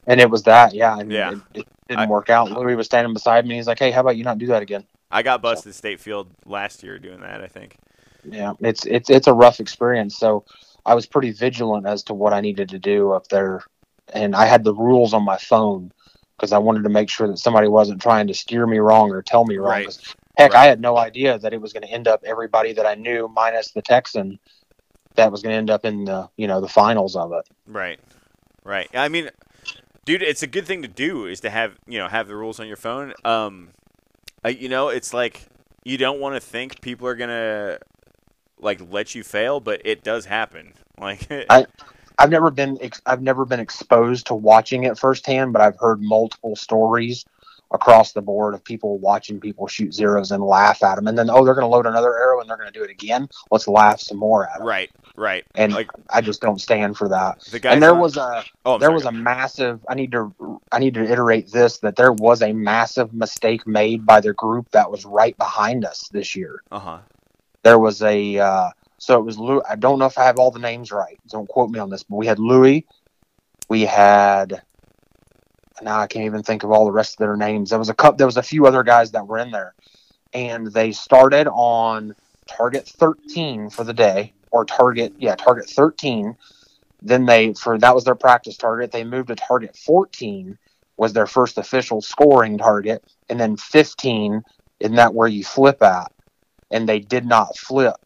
[SPEAKER 4] And it was that, yeah, and
[SPEAKER 3] Yeah.
[SPEAKER 4] it, it didn't
[SPEAKER 3] I-
[SPEAKER 4] work out. Louis was standing beside me. He's like, "Hey, how about you not do that again?"
[SPEAKER 3] I got busted state field last year doing that. I think.
[SPEAKER 4] Yeah, it's it's it's a rough experience. So I was pretty vigilant as to what I needed to do up there, and I had the rules on my phone because I wanted to make sure that somebody wasn't trying to steer me wrong or tell me wrong.
[SPEAKER 3] Right.
[SPEAKER 4] Heck,
[SPEAKER 3] Right.
[SPEAKER 4] I had no idea that it was going to end up everybody that I knew minus the Texan that was going to end up in the you know the finals of it.
[SPEAKER 3] Right. Right. I mean, dude, it's a good thing to do is to have you know have the rules on your phone. Um, I, you know, it's like you don't want to think people are gonna like let you fail, but it does happen. Like,
[SPEAKER 4] I- I've never been ex- I've never been exposed to watching it firsthand, but I've heard multiple stories across the board of people watching people shoot zeros and laugh at them, and then oh they're going to load another arrow and they're going to do it again. Let's laugh some more at them.
[SPEAKER 3] right. Right.
[SPEAKER 4] And
[SPEAKER 3] Like
[SPEAKER 4] I just don't stand for that.
[SPEAKER 3] the
[SPEAKER 4] and there was a
[SPEAKER 3] Oh,
[SPEAKER 4] there
[SPEAKER 3] sorry.
[SPEAKER 4] was a massive. I need to I need to iterate this that there was a massive mistake made by the group that was right behind us this year.
[SPEAKER 3] Uh huh.
[SPEAKER 4] there was a uh, so it was Louis. I don't know if I have all the names right. Don't quote me on this, but we had Louis. We had now I can't even think of all the rest of their names. There was a couple. There was a few other guys that were in there, and they started on target thirteen for the day, or target yeah target thirteen. Then they for that was their practice target. They moved to target fourteen was their first official scoring target, and then fifteen isn't that where you flip at? and they did not flip.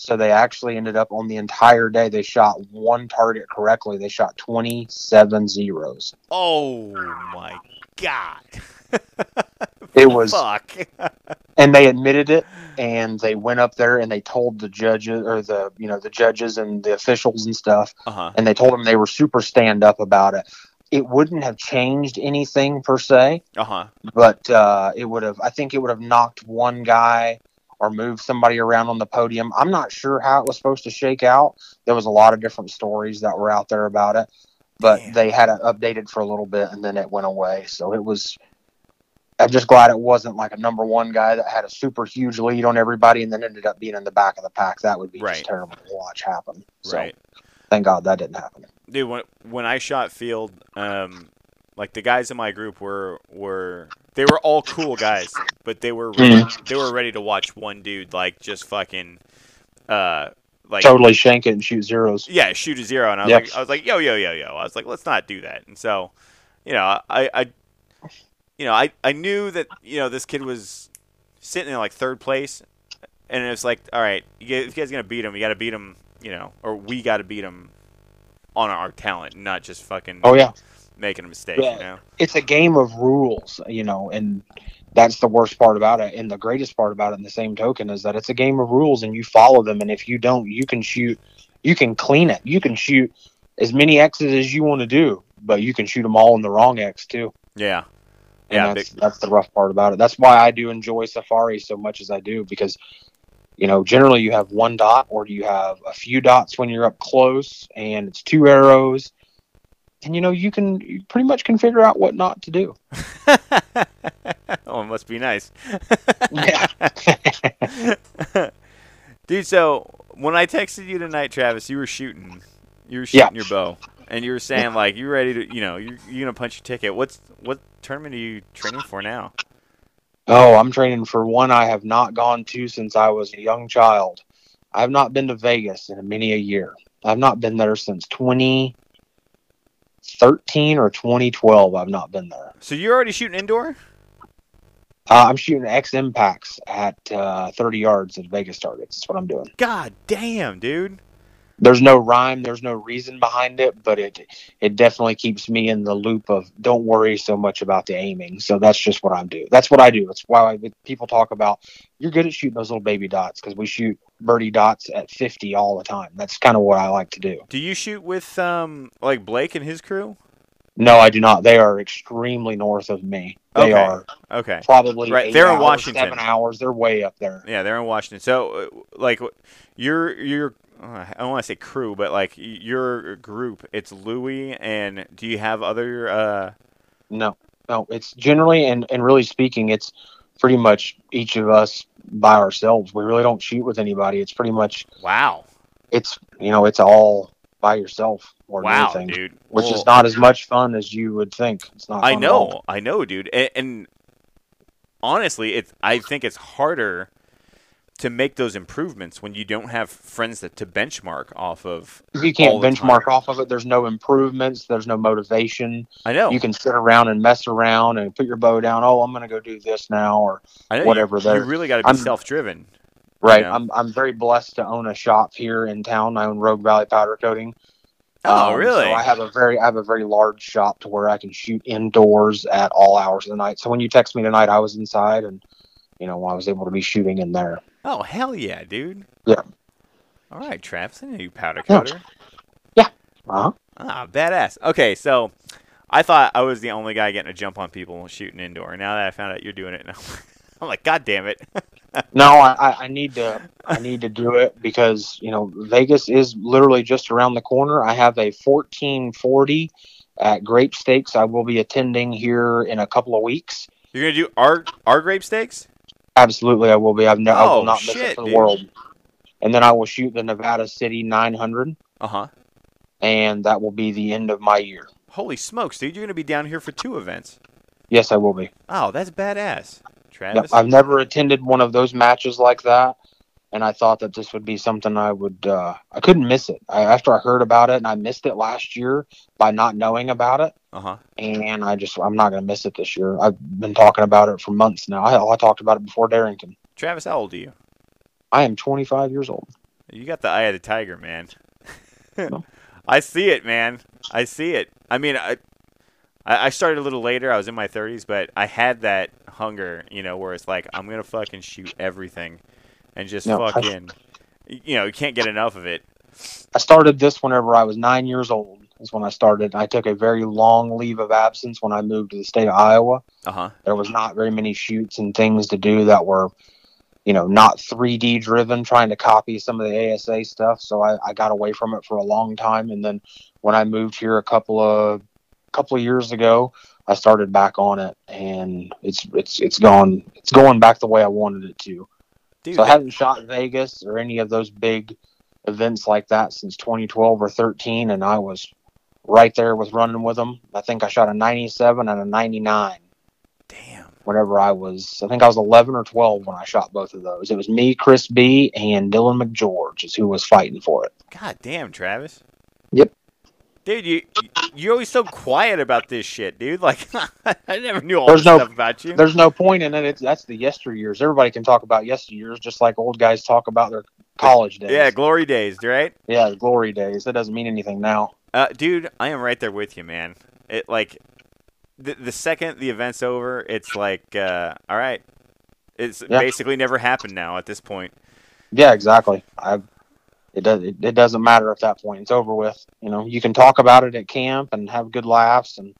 [SPEAKER 4] So they actually ended up on the entire day. They shot one target correctly. They shot 27 zeros.
[SPEAKER 3] Oh my god.
[SPEAKER 4] It was,
[SPEAKER 3] Fuck.
[SPEAKER 4] and they admitted it. And they went up there and they told the judges or the you know the judges and the officials and stuff,
[SPEAKER 3] Uh huh.
[SPEAKER 4] and they told them they were super stand up about it. It wouldn't have changed anything per se,
[SPEAKER 3] Uh huh.
[SPEAKER 4] but uh, it would have. I think it would have knocked one guy or move somebody around on the podium. I'm not sure how it was supposed to shake out. There was a lot of different stories that were out there about it, but
[SPEAKER 3] Damn.
[SPEAKER 4] they had it updated for a little bit and then it went away. So it was. I'm just glad it wasn't like a number one guy that had a super huge lead on everybody and then ended up being in the back of the pack. That would be
[SPEAKER 3] Right.
[SPEAKER 4] just terrible to watch happen. So
[SPEAKER 3] Right.
[SPEAKER 4] thank God that didn't happen.
[SPEAKER 3] dude when when I shot field um like the guys in my group were were they were all cool guys but they were ready, they were ready to watch one dude like just fucking uh like
[SPEAKER 4] totally shank it and shoot zeros.
[SPEAKER 3] yeah shoot a zero and I was
[SPEAKER 4] Yep.
[SPEAKER 3] like I was like yo yo yo yo I was like let's not do that and so you know I I you know I I knew that you know this kid was sitting in like third place and it's like all right you guys, if you guys gonna beat him you got to beat him you know or we got to beat him on our talent not just fucking
[SPEAKER 4] Oh yeah.
[SPEAKER 3] Making a mistake,
[SPEAKER 4] Yeah.
[SPEAKER 3] you know?
[SPEAKER 4] it's a game of rules, you know, and that's the worst part about it. And the greatest part about it, in the same token, is that it's a game of rules, and you follow them. And if you don't, you can shoot, you can clean it. You can shoot as many X's as you want to do, but you can shoot them all in the wrong X too.
[SPEAKER 3] Yeah.
[SPEAKER 4] And
[SPEAKER 3] Yeah,
[SPEAKER 4] that's, that's the rough part about it. That's why I do enjoy Safari so much as I do because, you know, generally you have one dot or you have a few dots when you're up close, and it's two arrows. And you know you can you pretty much can figure out what not to do.
[SPEAKER 3] oh, it must be nice.
[SPEAKER 4] Yeah.
[SPEAKER 3] Dude, so when I texted you tonight, Travis, you were shooting. You were
[SPEAKER 4] Yeah.
[SPEAKER 3] shooting your bow. And you were saying like you're ready to, you know, you're, you're going to punch your ticket. What's what tournament are you training for now?
[SPEAKER 4] Oh, I'm training for one I have not gone to since I was a young child. I have not been to Vegas in many a year. I've not been there since 2013 or 2012. I've not been there.
[SPEAKER 3] So you're already shooting indoor?
[SPEAKER 4] Uh, I'm shooting X impacts at uh, 30 yards at Vegas targets. That's what I'm doing.
[SPEAKER 3] God damn, dude.
[SPEAKER 4] There's no rhyme, there's no reason behind it, but it it definitely keeps me in the loop of don't worry so much about the aiming. So that's just what I'm doing. That's what I do. That's why I, people talk about you're good at shooting those little baby dots because we shoot birdie dots at 50 all the time. That's kind of what I like to do.
[SPEAKER 3] Do you shoot with um like Blake and his crew?
[SPEAKER 4] No, I do not. They are extremely north of me. They
[SPEAKER 3] Okay.
[SPEAKER 4] are
[SPEAKER 3] Okay.
[SPEAKER 4] probably
[SPEAKER 3] Right, they're in
[SPEAKER 4] hours,
[SPEAKER 3] Washington.
[SPEAKER 4] Seven hours. They're way up there.
[SPEAKER 3] Yeah, they're in Washington. So, like, you're your uh, I don't want to say crew, but like your group, it's Louis, and do you have other? uh
[SPEAKER 4] No, no. It's generally and and really speaking, it's pretty much each of us by ourselves. We really don't shoot with anybody. It's pretty much
[SPEAKER 3] Wow,
[SPEAKER 4] it's you know it's all by yourself or
[SPEAKER 3] wow,
[SPEAKER 4] anything,
[SPEAKER 3] dude.
[SPEAKER 4] which is not as much fun as you would think. It's not.
[SPEAKER 3] I
[SPEAKER 4] fun at all.
[SPEAKER 3] know, I know, dude, and, and honestly, it's I think it's harder to make those improvements when you don't have friends that to benchmark off of.
[SPEAKER 4] You can't benchmark
[SPEAKER 3] time.
[SPEAKER 4] off of it. There's no improvements. There's no motivation.
[SPEAKER 3] I know,
[SPEAKER 4] You can sit around and mess around and put your bow down. Oh, I'm going to go do this now, or
[SPEAKER 3] I know.
[SPEAKER 4] whatever
[SPEAKER 3] You, you really got to be
[SPEAKER 4] I'm-
[SPEAKER 3] self-driven.
[SPEAKER 4] right.
[SPEAKER 3] Yeah.
[SPEAKER 4] I'm I'm very blessed to own a shop here in town. I own Rogue Valley Powder Coating.
[SPEAKER 3] Oh,
[SPEAKER 4] Um,
[SPEAKER 3] really?
[SPEAKER 4] So I have a very I have a very large shop to where I can shoot indoors at all hours of the night. So when you text me tonight, I was inside and you know I was able to be shooting in there.
[SPEAKER 3] Oh hell yeah, dude.
[SPEAKER 4] Yeah.
[SPEAKER 3] All right, Travis, I know you powder
[SPEAKER 4] Yeah.
[SPEAKER 3] coater.
[SPEAKER 4] Uh-huh.
[SPEAKER 3] Ah, badass. Okay, so I thought I was the only guy getting a jump on people shooting indoor. Now that I found out you're doing it, now. I'm like, God damn it.
[SPEAKER 4] No, I, I- need to I need to do it because you know Vegas is literally just around the corner. I have a 1440 at Grape Stakes. I will be attending here in a couple of weeks.
[SPEAKER 3] You're gonna do our our Grape Stakes?
[SPEAKER 4] Absolutely, I will be. I've no, I
[SPEAKER 3] Oh,
[SPEAKER 4] will not miss it for the
[SPEAKER 3] dude.
[SPEAKER 4] world. And then I will shoot the Nevada City 900,
[SPEAKER 3] Uh huh.
[SPEAKER 4] and that will be the end of my year.
[SPEAKER 3] Holy smokes, dude! You're gonna be down here for two events.
[SPEAKER 4] Yes, I will be.
[SPEAKER 3] Oh, that's badass,
[SPEAKER 4] Yep,
[SPEAKER 3] Travis.
[SPEAKER 4] I've never attended one of those matches like that, and I thought that this would be something I would. Uh, I couldn't miss it. I, after I heard about it, and I missed it last year by not knowing about it,
[SPEAKER 3] Uh huh.
[SPEAKER 4] and I just I'm not going to miss it this year. I've been talking about it for months now. I, I talked about it before Darrington.
[SPEAKER 3] Travis, how old are you?
[SPEAKER 4] I am 25 years old.
[SPEAKER 3] You got the eye of the tiger, man.
[SPEAKER 4] No.
[SPEAKER 3] I see it, man. I see it. I mean, I, I I started a little later. I was in my 30s, but I had that hunger, you know, where it's like I'm gonna fucking shoot everything, and just
[SPEAKER 4] No, I-
[SPEAKER 3] fucking, you know, you can't get enough of it.
[SPEAKER 4] I started this whenever I was nine years old. Is when I started. I took a very long leave of absence when I moved to the state of Iowa.
[SPEAKER 3] Uh huh.
[SPEAKER 4] there was not very many shoots and things to do that were you know not 3d driven trying to copy some of the asa stuff so I, I got away from it for a long time and then when i moved here a couple of couple of years ago, I started back on it, and it's it's it's gone it's going back the way I wanted it to.
[SPEAKER 3] Dude,
[SPEAKER 4] So I haven't shot Vegas or any of those big events like that since 2012 or 13, and I was right there with running with them. I think I shot a 97 and a 99
[SPEAKER 3] damn.
[SPEAKER 4] whenever I was. I think I was 11 or 12 when I shot both of those. It was me, Chris B, and Dylan McGeorge is who was fighting for it.
[SPEAKER 3] God damn, Travis.
[SPEAKER 4] Yep.
[SPEAKER 3] Dude, you you're always so quiet about this shit, dude. Like I never knew all
[SPEAKER 4] There's
[SPEAKER 3] this
[SPEAKER 4] no-
[SPEAKER 3] stuff about you.
[SPEAKER 4] There's no point in it. It's that's the yesteryears. Everybody can talk about yesteryears, just like old guys talk about their college days.
[SPEAKER 3] Yeah, glory days, right?
[SPEAKER 4] yeah, glory days. That doesn't mean anything now.
[SPEAKER 3] Uh, dude, I am right there with you, man. It like the the second the event's over, it's like uh, all right. It's
[SPEAKER 4] Yeah.
[SPEAKER 3] basically never happened now at this point.
[SPEAKER 4] Yeah, exactly. I. It does. It, it doesn't matter at that point. It's over with. You know, you can talk about it at camp and have good laughs and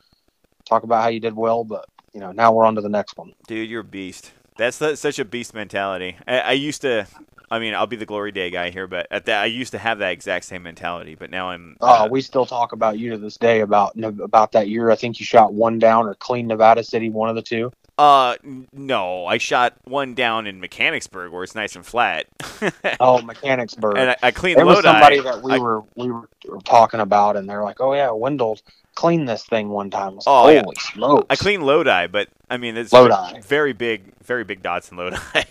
[SPEAKER 4] talk about how you did well, but you know, now we're on to the next one.
[SPEAKER 3] Dude, you're a beast. That's such a beast mentality. I, I used to. I mean, I'll be the glory day guy here, but at that, I used to have that exact same mentality. But now I'm.
[SPEAKER 4] Oh,
[SPEAKER 3] uh,
[SPEAKER 4] we still talk about you to this day about about that year. I think you shot one down or clean Nevada City, one of the two.
[SPEAKER 3] Uh, no, I shot one down in Mechanicsburg where it's nice and flat.
[SPEAKER 4] Oh, Mechanicsburg.
[SPEAKER 3] and I, I cleaned
[SPEAKER 4] was
[SPEAKER 3] Lodi.
[SPEAKER 4] somebody that we
[SPEAKER 3] I-
[SPEAKER 4] were we were talking about, and they're like, "Oh yeah, Wendell cleaned this thing one time." Was
[SPEAKER 3] Oh,
[SPEAKER 4] like,
[SPEAKER 3] yeah.
[SPEAKER 4] Holy smokes!
[SPEAKER 3] I cleaned Lodi, but I mean, it's
[SPEAKER 4] Lodi.
[SPEAKER 3] very big, very big dots in Lodi.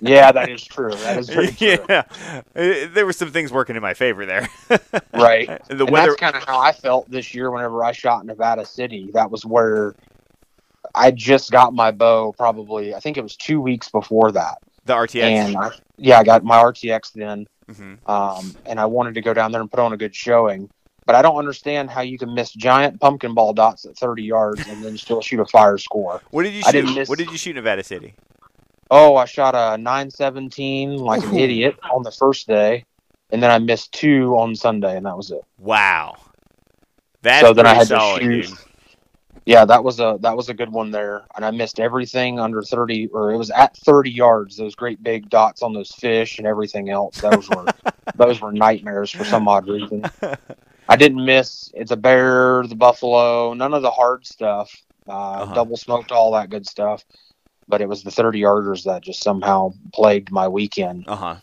[SPEAKER 4] Yeah, that is true. That is very true.
[SPEAKER 3] yeah, Uh, there were some things working in my favor there.
[SPEAKER 4] Right.
[SPEAKER 3] the
[SPEAKER 4] and
[SPEAKER 3] weather.
[SPEAKER 4] that's kind of how I felt this year whenever I shot Nevada City. That was where I just got my bow. Probably, I think it was two weeks before that,
[SPEAKER 3] The RTX.
[SPEAKER 4] and I, yeah, I got my RTX then.
[SPEAKER 3] hmm
[SPEAKER 4] um, and I wanted to go down there and put on a good showing. But I don't understand how you can miss giant pumpkin ball dots at 30 yards and then still shoot a fire score.
[SPEAKER 3] What did you
[SPEAKER 4] I
[SPEAKER 3] shoot?
[SPEAKER 4] didn't miss-
[SPEAKER 3] What did you shoot in Nevada City?
[SPEAKER 4] Oh, I shot a 917 like an idiot on the first day, and then I missed two on Sunday, and that was it.
[SPEAKER 3] Wow. That's
[SPEAKER 4] So then I
[SPEAKER 3] pretty
[SPEAKER 4] had to
[SPEAKER 3] solid,
[SPEAKER 4] shoot-
[SPEAKER 3] dude.
[SPEAKER 4] Yeah, that was a that was a good one there, and I missed everything under 30, or it was at 30 yards. Those great big dots on those fish and everything else. Those were those were nightmares for some odd reason. I didn't miss. It's a bear, the buffalo, none of the hard stuff. Uh,
[SPEAKER 3] Uh-huh.
[SPEAKER 4] Double smoked all that good stuff, but it was the 30 yarders that just somehow plagued my weekend.
[SPEAKER 3] Uh huh.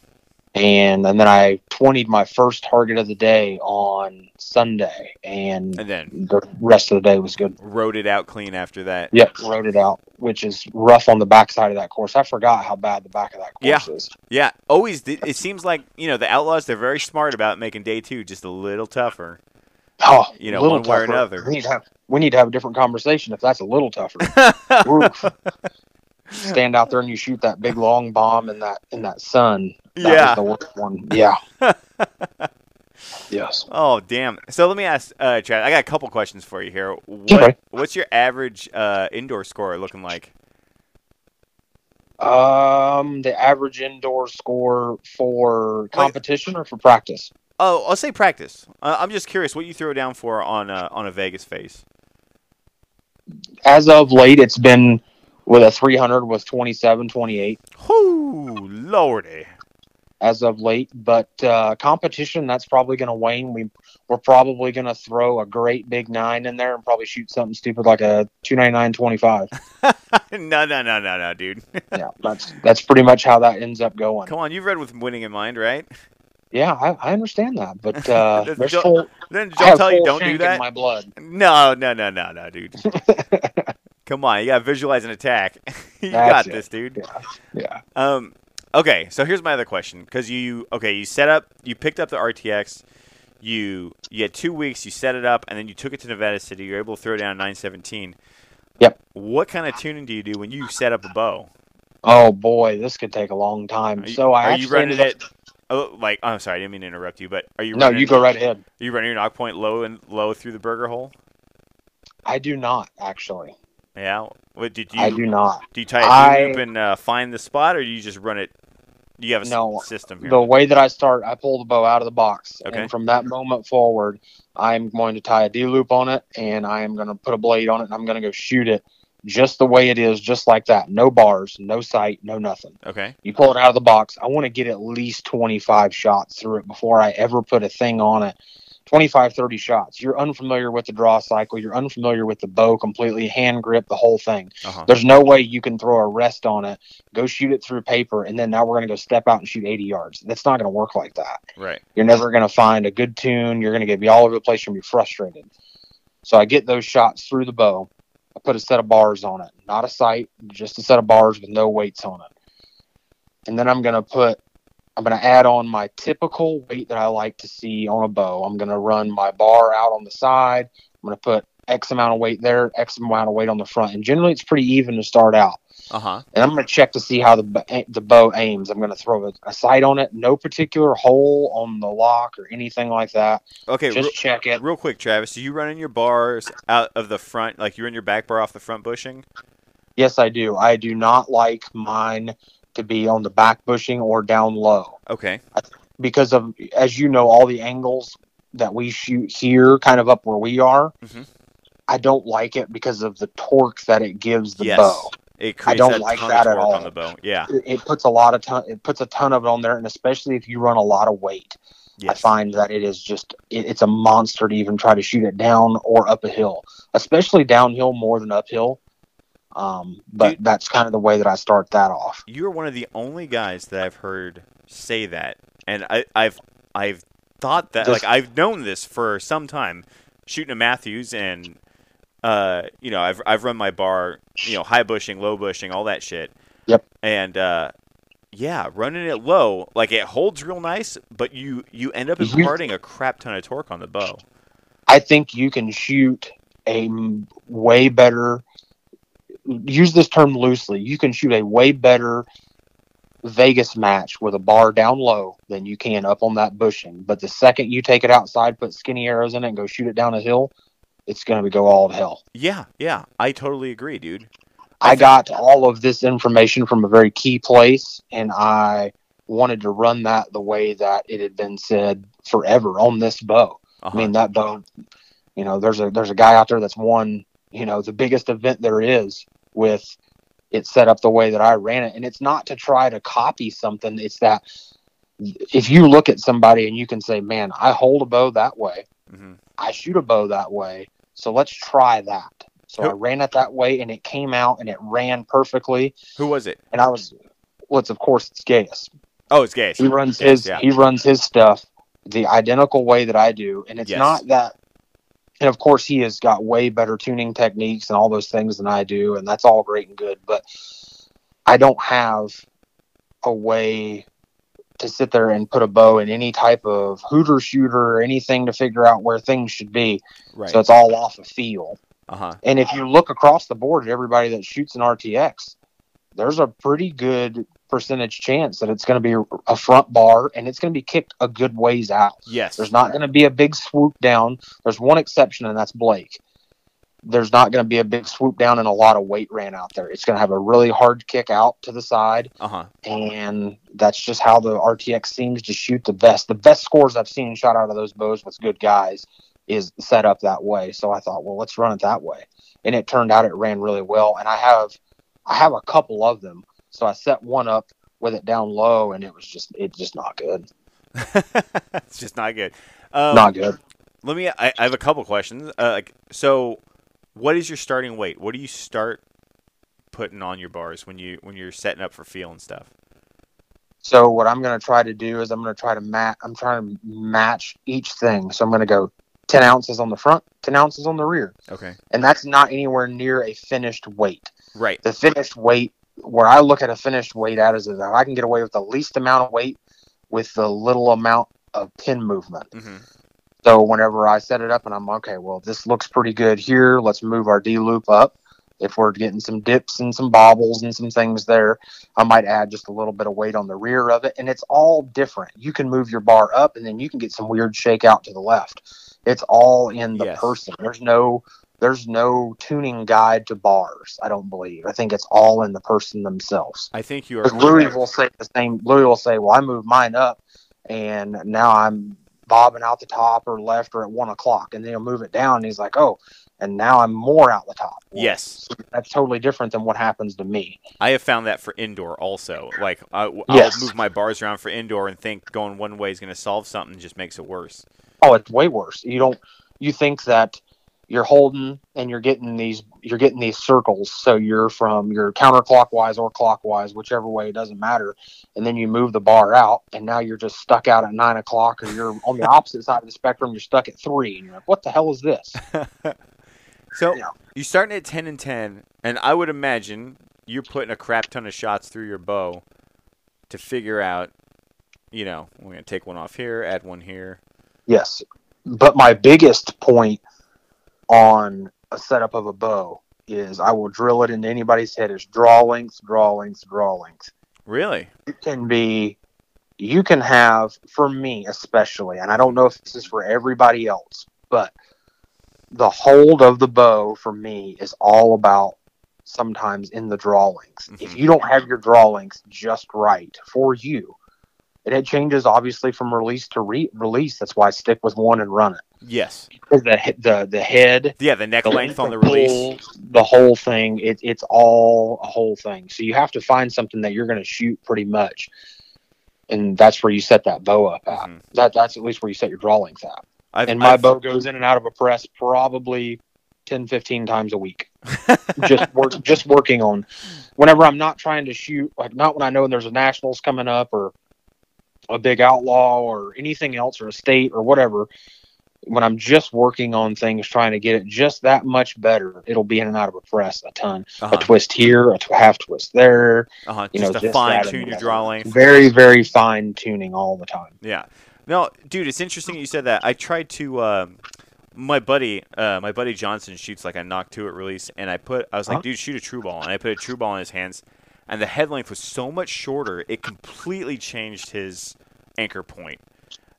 [SPEAKER 4] And, and then I 20'd my first target of the day on Sunday, and
[SPEAKER 3] And then
[SPEAKER 4] the rest of the day was good.
[SPEAKER 3] rode it out clean after that.
[SPEAKER 4] Yep, rode it out, which is rough on the backside of that course. I forgot how bad the back of that
[SPEAKER 3] Yeah.
[SPEAKER 4] course is.
[SPEAKER 3] Yeah, always. th- It seems like you know the Outlaws. They're very smart about making day two just a little tougher.
[SPEAKER 4] Oh,
[SPEAKER 3] You know, one way or another.
[SPEAKER 4] We need, to have, we need to have a different conversation if that's a little tougher. Stand out there and you shoot that big long bomb in that in that sun. That
[SPEAKER 3] yeah.
[SPEAKER 4] was the worst one. Yeah. yes.
[SPEAKER 3] Oh damn! So let me ask, uh, Chad. I got a couple questions for you here. What,
[SPEAKER 4] Okay.
[SPEAKER 3] What's your average uh, indoor score looking like?
[SPEAKER 4] Um, the average indoor score for competition or for practice?
[SPEAKER 3] Oh, I'll say practice. Uh, I'm just curious what you throw down for on a, on a Vegas face.
[SPEAKER 4] As of late, it's been with a 300 with 27, 28
[SPEAKER 3] Whoo, lordy!
[SPEAKER 4] As of late. But uh, competition, that's probably going to wane. We we're probably going to throw a great big nine in there and probably shoot something stupid like a 299, 25.
[SPEAKER 3] no, no, no, no, no, dude.
[SPEAKER 4] yeah, that's that's pretty much how that ends up going.
[SPEAKER 3] Come on, you've read with winning in mind, right?
[SPEAKER 4] Yeah, I, I understand that, but uh, there's
[SPEAKER 3] don't-
[SPEAKER 4] full.
[SPEAKER 3] Then
[SPEAKER 4] I
[SPEAKER 3] Joe tell you don't do that.
[SPEAKER 4] In my blood.
[SPEAKER 3] No, no, no, no, no, dude. Come on, you gotta visualize an attack. you
[SPEAKER 4] That's
[SPEAKER 3] got
[SPEAKER 4] it.
[SPEAKER 3] this, dude.
[SPEAKER 4] Yeah.
[SPEAKER 3] Um, okay, so here's my other question because you okay, you set up, you picked up the RTX, you you had two weeks, you set it up, and then you took it to Nevada City. You're able to throw down 917.
[SPEAKER 4] Yep.
[SPEAKER 3] What kind of tuning do you do when you set up a bow?
[SPEAKER 4] Oh boy, this could take a long time.
[SPEAKER 3] You,
[SPEAKER 4] so I
[SPEAKER 3] are you running it? Oh, like I'm sorry, I didn't mean to interrupt you, but are you
[SPEAKER 4] No,
[SPEAKER 3] running,
[SPEAKER 4] you go right ahead.
[SPEAKER 3] Are you running your nock point low and low through the Berger hole?
[SPEAKER 4] I do not actually.
[SPEAKER 3] Yeah. What did you?
[SPEAKER 4] I do not.
[SPEAKER 3] Do you tie a
[SPEAKER 4] I-
[SPEAKER 3] loop and uh, find the spot, or do you just run it? You have a
[SPEAKER 4] No,
[SPEAKER 3] system here?
[SPEAKER 4] The way that I start, I pull the bow out of the box,
[SPEAKER 3] Okay.
[SPEAKER 4] and from that moment forward, I'm going to tie a D loop on it, and I am going to put a blade on it, and I'm going to go shoot it just the way it is, just like that. No bars, no sight, no nothing.
[SPEAKER 3] okay.
[SPEAKER 4] You pull it out of the box. I want to get at least 25 shots through it before I ever put a thing on it. 25, 30 shots. You're unfamiliar with the draw cycle. You're unfamiliar with the bow completely, hand grip, the whole thing.
[SPEAKER 3] Uh-huh.
[SPEAKER 4] There's no way you can throw a rest on it, go shoot it through paper, and then now we're going to go step out and shoot 80 yards. That's not going to work like that.
[SPEAKER 3] Right.
[SPEAKER 4] You're never going to find a good tune. You're going to be all over the place. You're going to be frustrated. So I get those shots through the bow. I put a set of bars on it, not a sight, just a set of bars with no weights on it. And then I'm going to put, I'm going to add on my typical weight that I like to see on a bow. I'm going to run my bar out on the side. I'm going to put X amount of weight there, X amount of weight on the front. And generally it's pretty even to start out.
[SPEAKER 3] Uh huh.
[SPEAKER 4] And I'm going to check to see how the the bow aims. I'm going to throw a, a sight on it, no particular hole on the lock or anything like that.
[SPEAKER 3] Okay.
[SPEAKER 4] Just
[SPEAKER 3] real-
[SPEAKER 4] check it.
[SPEAKER 3] Real quick, Travis, so you running your bars out of the front, like you run your back bar off the front bushing?
[SPEAKER 4] Yes, I do. I do not like mine to be on the back bushing or down low
[SPEAKER 3] Okay.
[SPEAKER 4] because of, as you know, all the angles that we shoot here, kind of up where we are.
[SPEAKER 3] Mhm.
[SPEAKER 4] I don't like it because of the torque that it gives the
[SPEAKER 3] yes.
[SPEAKER 4] bow.
[SPEAKER 3] It creates
[SPEAKER 4] don't
[SPEAKER 3] a
[SPEAKER 4] like that at all.
[SPEAKER 3] on the bow. Yeah.
[SPEAKER 4] It, it puts a lot of ton. It puts a ton of it on there, and especially if you run a lot of weight. I find that it is just it, it's a monster to even try to shoot it down or up a hill, especially downhill more than uphill. Um, but
[SPEAKER 3] Dude.
[SPEAKER 4] that's kind of the way that I start that off.
[SPEAKER 3] You're one of the only guys that I've heard say that, and I, I've I've thought that
[SPEAKER 4] This-
[SPEAKER 3] like I've known this for some time, shooting a Mathews, and uh, you know I've I've run my bar, you know, high bushing, low bushing, all that shit.
[SPEAKER 4] Yep.
[SPEAKER 3] And uh, yeah, running it low, like it holds real nice, but you you end up imparting a crap ton of torque on the bow.
[SPEAKER 4] I think you can shoot a way better. Use this term loosely. You can shoot a way better Vegas match with a bar down low than you can up on that bushing. But the second you take it outside, put skinny arrows in it, and go shoot it down a hill, it's going to go all to hell.
[SPEAKER 3] Yeah, yeah, I totally agree, dude.
[SPEAKER 4] I got all of this information from a very key place, and I wanted to run that the way that it had been said forever on this bow.
[SPEAKER 3] Uh-huh.
[SPEAKER 4] I mean that bow, you know, there's a there's a guy out there that's won, you know, the biggest event there is with it set up the way that I ran it, and it's not to try to copy something. It's that if you look at somebody and you can say, "Man, I hold a bow that way,
[SPEAKER 3] Mm-hmm.
[SPEAKER 4] I shoot a bow that way, so let's try that." So I ran it that way, and it came out and it ran perfectly
[SPEAKER 3] Who was it?
[SPEAKER 4] and I was, well, it's of course it's Gaius.
[SPEAKER 3] Oh, it's Gaius.
[SPEAKER 4] He runs
[SPEAKER 3] Yes,
[SPEAKER 4] his
[SPEAKER 3] yeah.
[SPEAKER 4] he runs his stuff the identical way that I do, and it's
[SPEAKER 3] Yes.
[SPEAKER 4] not that. And of course, he has got way better tuning techniques and all those things than I do, and that's all great and good. But I don't have a way to sit there and put a bow in any type of hooter shooter or anything to figure out where things should be.
[SPEAKER 3] Right.
[SPEAKER 4] So it's all off of feel.
[SPEAKER 3] uh huh.
[SPEAKER 4] And if you look across the board at everybody that shoots an RTX, there's a pretty good percentage chance that it's going to be a front bar and it's going to be kicked a good ways out.
[SPEAKER 3] Yes.
[SPEAKER 4] There's not going to be a big swoop down. There's one exception, and that's Blake. There's not going to be a big swoop down and a lot of weight ran out there. It's going to have a really hard kick out to the side,
[SPEAKER 3] Uh huh.
[SPEAKER 4] and that's just how the RTX seems to shoot the best. The best scores I've seen shot out of those bows with good guys is set up that way. So I thought, well, let's run it that way, and it turned out it ran really well. And I have, I have a couple of them. So I set one up with it down low, and it was just, it's just not good.
[SPEAKER 3] it's just not good. Um,
[SPEAKER 4] not good.
[SPEAKER 3] Let me. I, I have a couple questions. Uh, like, so, what is your starting weight? What do you start putting on your bars when you when you're setting up for feel and stuff?
[SPEAKER 4] So what I'm going to try to do is I'm going to try to match. I'm trying to match each thing. So I'm going to go 10 ounces on the front, 10 ounces on the rear,
[SPEAKER 3] Okay.
[SPEAKER 4] and that's not anywhere near a finished weight.
[SPEAKER 3] Right.
[SPEAKER 4] The finished weight, where I look at a finished weight at, is that I can get away with the least amount of weight with the little amount of pin movement.
[SPEAKER 3] hmm
[SPEAKER 4] So whenever I set it up and I'm okay, well, this looks pretty good here. Let's move our D loop up. If we're getting some dips and some bobbles and some things there, I might add just a little bit of weight on the rear of it. And it's all different. You can move your bar up and then you can get some weird shake out to the left. It's all in the
[SPEAKER 3] Yes.
[SPEAKER 4] person. There's no there's no tuning guide to bars, I don't believe. I think it's all in the person themselves.
[SPEAKER 3] I think you are.
[SPEAKER 4] Louis will say the same. Louis will say, "Well, I moved mine up, and now I'm bobbing out the top or left or at one o'clock," and then he'll move it down. And he's like, "Oh," and now I'm more out the top. Well,
[SPEAKER 3] Yes.
[SPEAKER 4] that's totally different than what happens to me.
[SPEAKER 3] I have found that for indoor also. Like I, I'll
[SPEAKER 4] Yes.
[SPEAKER 3] move my bars around for indoor and think going one way is going to solve something, just makes it worse.
[SPEAKER 4] Oh, it's way worse. You don't. You think that you're holding and you're getting these you're getting these circles. So you're from your counterclockwise or clockwise, whichever way it doesn't matter. And then you move the bar out, and now you're just stuck out at nine o'clock, or you're on the opposite side of the spectrum. You're stuck at three, and you're like, "What the hell is this?"
[SPEAKER 3] So
[SPEAKER 4] Yeah.
[SPEAKER 3] you're starting at ten and ten, and I would imagine you're putting a crap ton of shots through your bow to figure out. You know, we're going to take one off here, add one here.
[SPEAKER 4] Yes, but my biggest point on a setup of a bow is I will drill it into anybody's head is draw length, draw length, draw length.
[SPEAKER 3] Really?
[SPEAKER 4] it can be you can have for me especially and i don't know if this is for everybody else but the hold of the bow for me is all about sometimes in the draw length if
[SPEAKER 3] Mhm.
[SPEAKER 4] you don't have your draw length just right for you it changes obviously from release to re- release that's why I stick with one and run it
[SPEAKER 3] Yes.
[SPEAKER 4] because the the the head
[SPEAKER 3] Yeah, the neck
[SPEAKER 4] the
[SPEAKER 3] length on the release.
[SPEAKER 4] pull, the whole thing, it, it's all a whole thing. So you have to find something that you're going to shoot pretty much, and that's where you set that bow up at.
[SPEAKER 3] Mhm.
[SPEAKER 4] That that's at least where you set your draw length at.
[SPEAKER 3] I've,
[SPEAKER 4] And my
[SPEAKER 3] I've-
[SPEAKER 4] bow goes in and out of a press probably 10, 15 times a week. just work, just working on. Whenever I'm not trying to shoot, like not when I know there's a nationals coming up or a big outlaw or anything else or a state or whatever. When I'm just working on things, trying to get it just that much better, it'll be in and out of a press a ton.
[SPEAKER 3] uh-huh,
[SPEAKER 4] A twist here, a half twist there.
[SPEAKER 3] uh-huh,
[SPEAKER 4] You
[SPEAKER 3] just
[SPEAKER 4] know,
[SPEAKER 3] to
[SPEAKER 4] this,
[SPEAKER 3] fine tune your
[SPEAKER 4] the
[SPEAKER 3] draw length.
[SPEAKER 4] Very, very fine tuning all the time.
[SPEAKER 3] Yeah. No, dude, it's interesting you said that. I tried to. Um, my buddy, uh, my buddy Johnson shoots like a knock two at release, and I put. I was like,
[SPEAKER 4] Huh?
[SPEAKER 3] dude, shoot a Tru Ball, and I put a Tru Ball in his hands, and the head length was so much shorter, it completely changed his anchor point.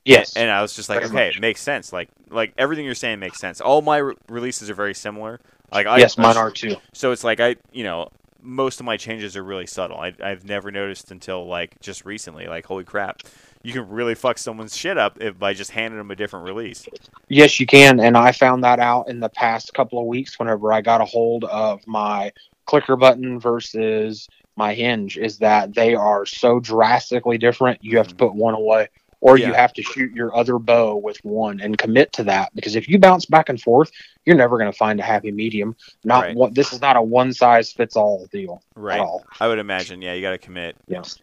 [SPEAKER 4] Yes.
[SPEAKER 3] And I was just like,
[SPEAKER 4] Very
[SPEAKER 3] okay,
[SPEAKER 4] much.
[SPEAKER 3] it makes sense. Like, like everything you're saying makes sense. All my re- releases are very similar. Like, I,
[SPEAKER 4] yes, mine are too.
[SPEAKER 3] So it's like I, you know, most of my changes are really subtle. I, I've never noticed until like just recently. Like, holy crap, you can really fuck someone's shit up if by just handing them a different release.
[SPEAKER 4] Yes, you can. And I found that out in the past couple of weeks whenever I got a hold of my clicker button versus my hinge, is that they are so drastically different. You have to put one away, or you have to shoot your other bow with one and commit to that. Because if you bounce back and forth, you're never going to find a happy medium. Not
[SPEAKER 3] Right.
[SPEAKER 4] what this is not a one size fits all deal
[SPEAKER 3] Right.
[SPEAKER 4] at all.
[SPEAKER 3] I would imagine. Yeah, you got to commit.
[SPEAKER 4] Yes.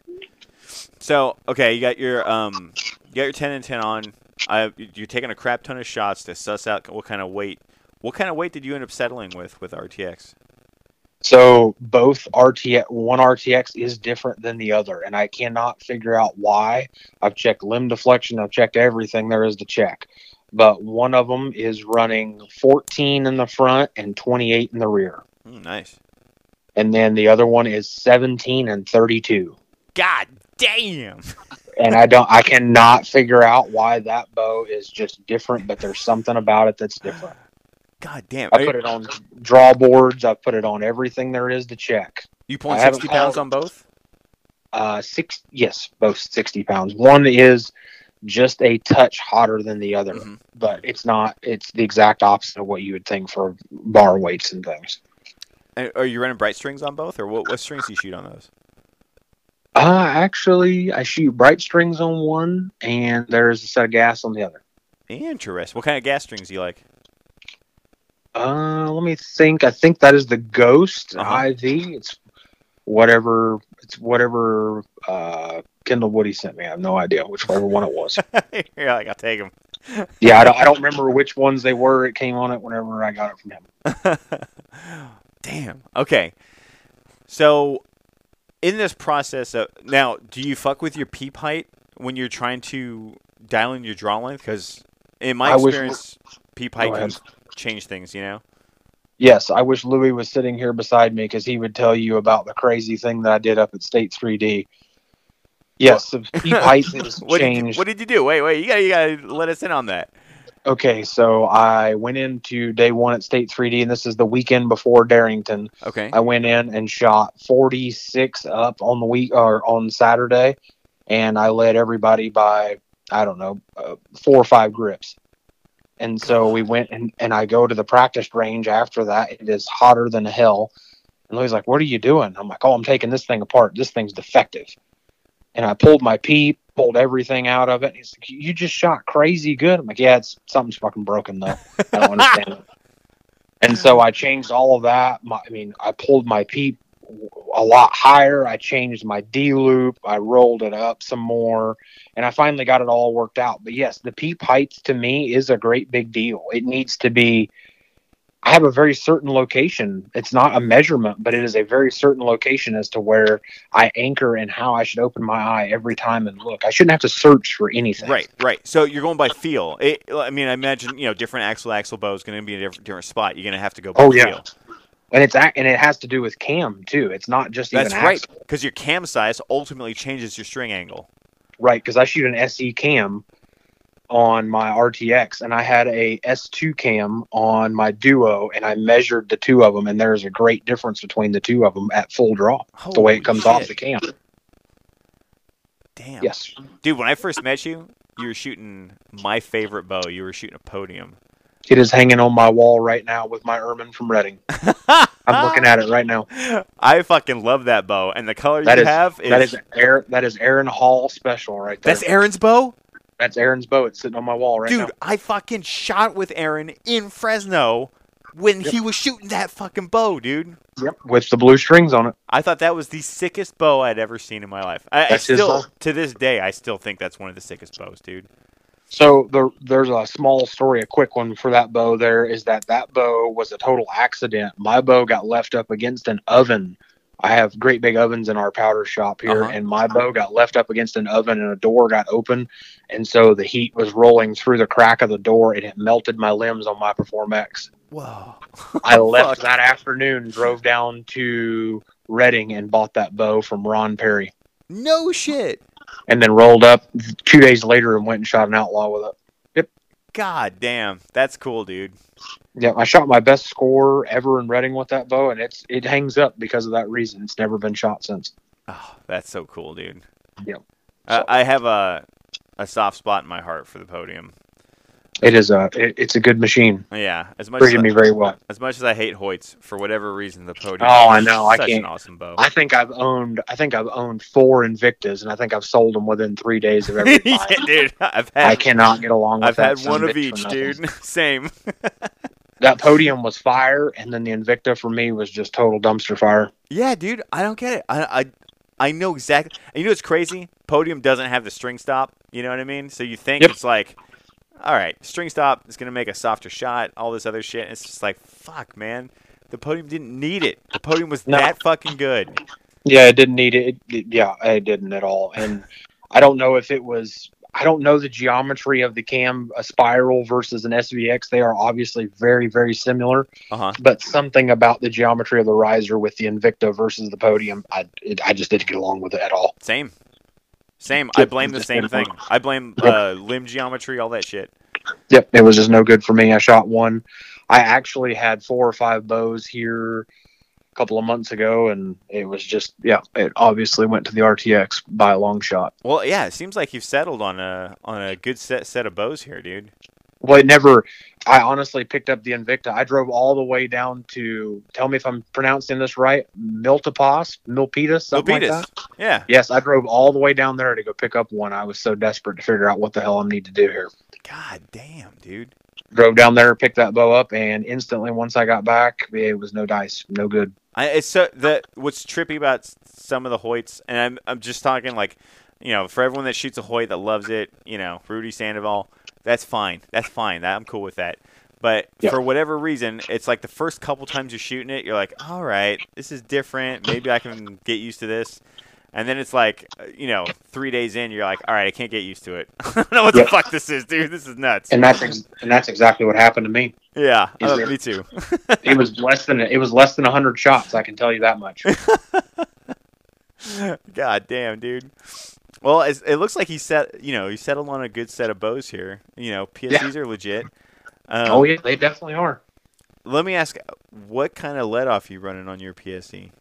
[SPEAKER 3] So okay, you got your um, you got your ten and ten on. I, you're taking a crap ton of shots to suss out what kind of weight. What kind of weight did you end up settling with with RTX?
[SPEAKER 4] So both RTX, one RTX is different than the other, and I cannot figure out why. I've checked limb deflection, I've checked everything there is to check, but one of them is running 14 in the front and 28 in the rear,
[SPEAKER 3] Mm, nice.
[SPEAKER 4] and then the other one is 17 and 32.
[SPEAKER 3] God damn.
[SPEAKER 4] And I don't, I cannot figure out why that bow is just different, but there's something about it that's different.
[SPEAKER 3] God damn.
[SPEAKER 4] I put it on draw boards, I've put it on everything there is to check.
[SPEAKER 3] you pulling
[SPEAKER 4] I
[SPEAKER 3] sixty pounds on both?
[SPEAKER 4] Uh, six. Yes, both sixty pounds. One is just a touch hotter than the other,
[SPEAKER 3] Mhm.
[SPEAKER 4] but it's not. It's the exact opposite of what you would think for bar weights and things.
[SPEAKER 3] And Are you running bright strings on both, or what, what strings do you shoot on those?
[SPEAKER 4] Uh, actually, I shoot bright strings on one, and there's a set of GAS on the other.
[SPEAKER 3] Interesting. What kind of GAS strings do you like?
[SPEAKER 4] Uh, let me think. I think that is the Ghost
[SPEAKER 3] Uh-huh.
[SPEAKER 4] IV. It's whatever. It's whatever. Uh, Kendall Woody sent me. I have no idea whichever one it was.
[SPEAKER 3] You're like, I'll take them.
[SPEAKER 4] Yeah, I don't, I don't remember which ones they were. It came on it whenever I got it from him.
[SPEAKER 3] Damn. Okay. So, in this process of now, do you fuck with your peep height when you're trying to dial in your draw length? Because in my
[SPEAKER 4] I
[SPEAKER 3] experience, peep height
[SPEAKER 4] Go
[SPEAKER 3] can
[SPEAKER 4] ahead.
[SPEAKER 3] Change things. You know.
[SPEAKER 4] Yes, I wish Louis was sitting here beside me because he would tell you about the crazy thing that I did up at State 3D. Yes, the height has
[SPEAKER 3] What did, you,
[SPEAKER 4] changed.
[SPEAKER 3] what did you do? Wait, wait. You gotta, you gotta let us in on that.
[SPEAKER 4] Okay, so I went into day one at State 3D, and this is the weekend before Darrington.
[SPEAKER 3] Okay.
[SPEAKER 4] I went in and shot 46 up on the week or on Saturday, and I led everybody by I don't know uh, four or five grips. And so we went and, and I go to the practice range after that. It is hotter than hell. And Louis like, What are you doing? I'm like, Oh, I'm taking this thing apart. This thing's defective. And I pulled my peep, pulled everything out of it. He's like, You just shot crazy good. I'm like, Yeah, it's something's fucking broken though. I don't understand it. And so I changed all of that. My, I mean, I pulled my peep a lot higher. I changed my D loop. I rolled it up some more, and I finally got it all worked out. But yes, the peep heights to me is a great big deal. It needs to be. I have a very certain location. It's not a measurement, but it is a very certain location as to where I anchor and how I should open my eye every time and look. I shouldn't have to search for anything.
[SPEAKER 3] Right, right. So you're going by feel. It, I mean, I imagine you know different axle axle bow is going to be in a different, different spot. You're going to have to go by
[SPEAKER 4] Oh, yeah.
[SPEAKER 3] feel.
[SPEAKER 4] And it's and it has to do with cam too. It's not just
[SPEAKER 3] That's
[SPEAKER 4] even
[SPEAKER 3] right, because your cam size ultimately changes your string angle.
[SPEAKER 4] Right, because I shoot an SE cam on my RTX, and I had a S2 cam on my Duo, and I measured the two of them, and there's a great difference between the two of them at full draw. the way it comes off the cam.
[SPEAKER 3] Damn.
[SPEAKER 4] Yes,
[SPEAKER 3] Dude, when I first met you, you were shooting my favorite bow. You were shooting a podium.
[SPEAKER 4] It is hanging on my wall right now with my ermine from Redding. I'm looking at it right now.
[SPEAKER 3] I fucking love that bow, and the color
[SPEAKER 4] That
[SPEAKER 3] you
[SPEAKER 4] is-
[SPEAKER 3] have is,
[SPEAKER 4] That is Aaron. That is Aaron Hall special right there.
[SPEAKER 3] that's Aaron's bow,
[SPEAKER 4] That's Aaron's bow. It's sitting on my wall right
[SPEAKER 3] dude.
[SPEAKER 4] now.
[SPEAKER 3] Dude, I fucking shot with Aaron in Fresno when he was shooting that fucking bow, dude.
[SPEAKER 4] Yep, with the blue strings on it.
[SPEAKER 3] I thought that was the sickest bow I'd ever seen in my life. I, I still, to this day, I still think that's one of the sickest bows, dude.
[SPEAKER 4] So the, there's a small story, a quick one for that bow. There is that that bow was a total accident. My bow got left up against an oven. I have great big ovens in our powder shop here,
[SPEAKER 3] Uh-huh.
[SPEAKER 4] and my bow got left up against an oven, and a door got open, and so the heat was rolling through the crack of the door, and it melted my limbs on my Perform X.
[SPEAKER 3] Whoa.
[SPEAKER 4] I left that afternoon, drove down to Redding, and bought that bow from Ron Perry,
[SPEAKER 3] No shit.
[SPEAKER 4] And then rolled up two days later and went and shot an outlaw with it. Yep.
[SPEAKER 3] God damn, that's cool, dude.
[SPEAKER 4] Yeah, I shot my best score ever in Redding with that bow, and it's it hangs up because of that reason. It's never been shot since.
[SPEAKER 3] Oh, that's so cool, dude.
[SPEAKER 4] Yep.
[SPEAKER 3] I, I have a a soft spot in my heart for the podium.
[SPEAKER 4] It is a it, it's a good machine.
[SPEAKER 3] Yeah, as much as
[SPEAKER 4] Treated me very well.
[SPEAKER 3] as much as I hate Hoyts, for whatever reason, the podium.
[SPEAKER 4] Oh, I
[SPEAKER 3] is
[SPEAKER 4] know, I can't-
[SPEAKER 3] an awesome bow.
[SPEAKER 4] I think I've owned I think I've owned four Invictas, and I think I've sold them within three days of every
[SPEAKER 3] yeah, dude. I've had.
[SPEAKER 4] I cannot get along with
[SPEAKER 3] I've had one of each, dude. Same.
[SPEAKER 4] That podium was fire, and then the Invicta for me was just total dumpster fire.
[SPEAKER 3] Yeah, dude. I don't get it. I I, I know exactly. You know what's crazy? Podium doesn't have the string stop. You know what I mean? So you think
[SPEAKER 4] Yep.
[SPEAKER 3] it's like, all right, string stop is gonna make a softer shot. All this other shit. It's just like, fuck, man. The podium didn't need it. The podium was
[SPEAKER 4] No.
[SPEAKER 3] that fucking good.
[SPEAKER 4] Yeah, it didn't need it. It- Yeah, it didn't at all. And I don't know if it was. I don't know the geometry of the cam, a spiral versus an SVX. They are obviously very, very similar,
[SPEAKER 3] Uh huh.
[SPEAKER 4] but something about the geometry of the riser with the Invicta versus the podium, I, it, I just didn't get along with it at all.
[SPEAKER 3] Same. Same. I blame the same thing. I blame uh, limb geometry, all that shit.
[SPEAKER 4] Yep, it was just no good for me. I shot one. I actually had four or five bows here a couple of months ago, and it was just yeah. It obviously went to the RTX by a long shot.
[SPEAKER 3] Well, yeah. It seems like you've settled on a on a good set set of bows here, dude.
[SPEAKER 4] Well, it never. I honestly picked up the Invicta. I drove all the way down to. Tell me if I'm pronouncing this right. Miltipas, Milpitas, something like
[SPEAKER 3] Milpitas.
[SPEAKER 4] that.
[SPEAKER 3] Yeah.
[SPEAKER 4] Yes, I drove all the way down there to go pick up one. I was so desperate to figure out what the hell I need to do here.
[SPEAKER 3] God damn, dude.
[SPEAKER 4] Drove down there, picked that bow up, and instantly once I got back, it was no dice, no good.
[SPEAKER 3] I, it's so that what's trippy about some of the Hoyts, and I'm I'm just talking like, you know, for everyone that shoots a Hoyt that loves it, you know, Rudy Sandoval, that's fine, that's fine, that I'm cool with that. But
[SPEAKER 4] Yeah.
[SPEAKER 3] for whatever reason, it's like the first couple times you're shooting it, you're like, all right, this is different. Maybe I can get used to this. And then it's like, uh, you know, three days in, you're like, all right, I can't get used to it. I don't know what
[SPEAKER 4] Yeah.
[SPEAKER 3] the fuck this is, dude. This is nuts.
[SPEAKER 4] And that's ex- and that's exactly what happened to me.
[SPEAKER 3] yeah, uh, me too.
[SPEAKER 4] It was less than it was less than hundred shots. I can tell you that much.
[SPEAKER 3] God damn, dude. Well, it looks like he set, you know, he settled on a good set of bows here. You know, PSEs are legit. Um,
[SPEAKER 4] oh yeah, they definitely are.
[SPEAKER 3] Let me ask, what kind of let off you running on your PSE?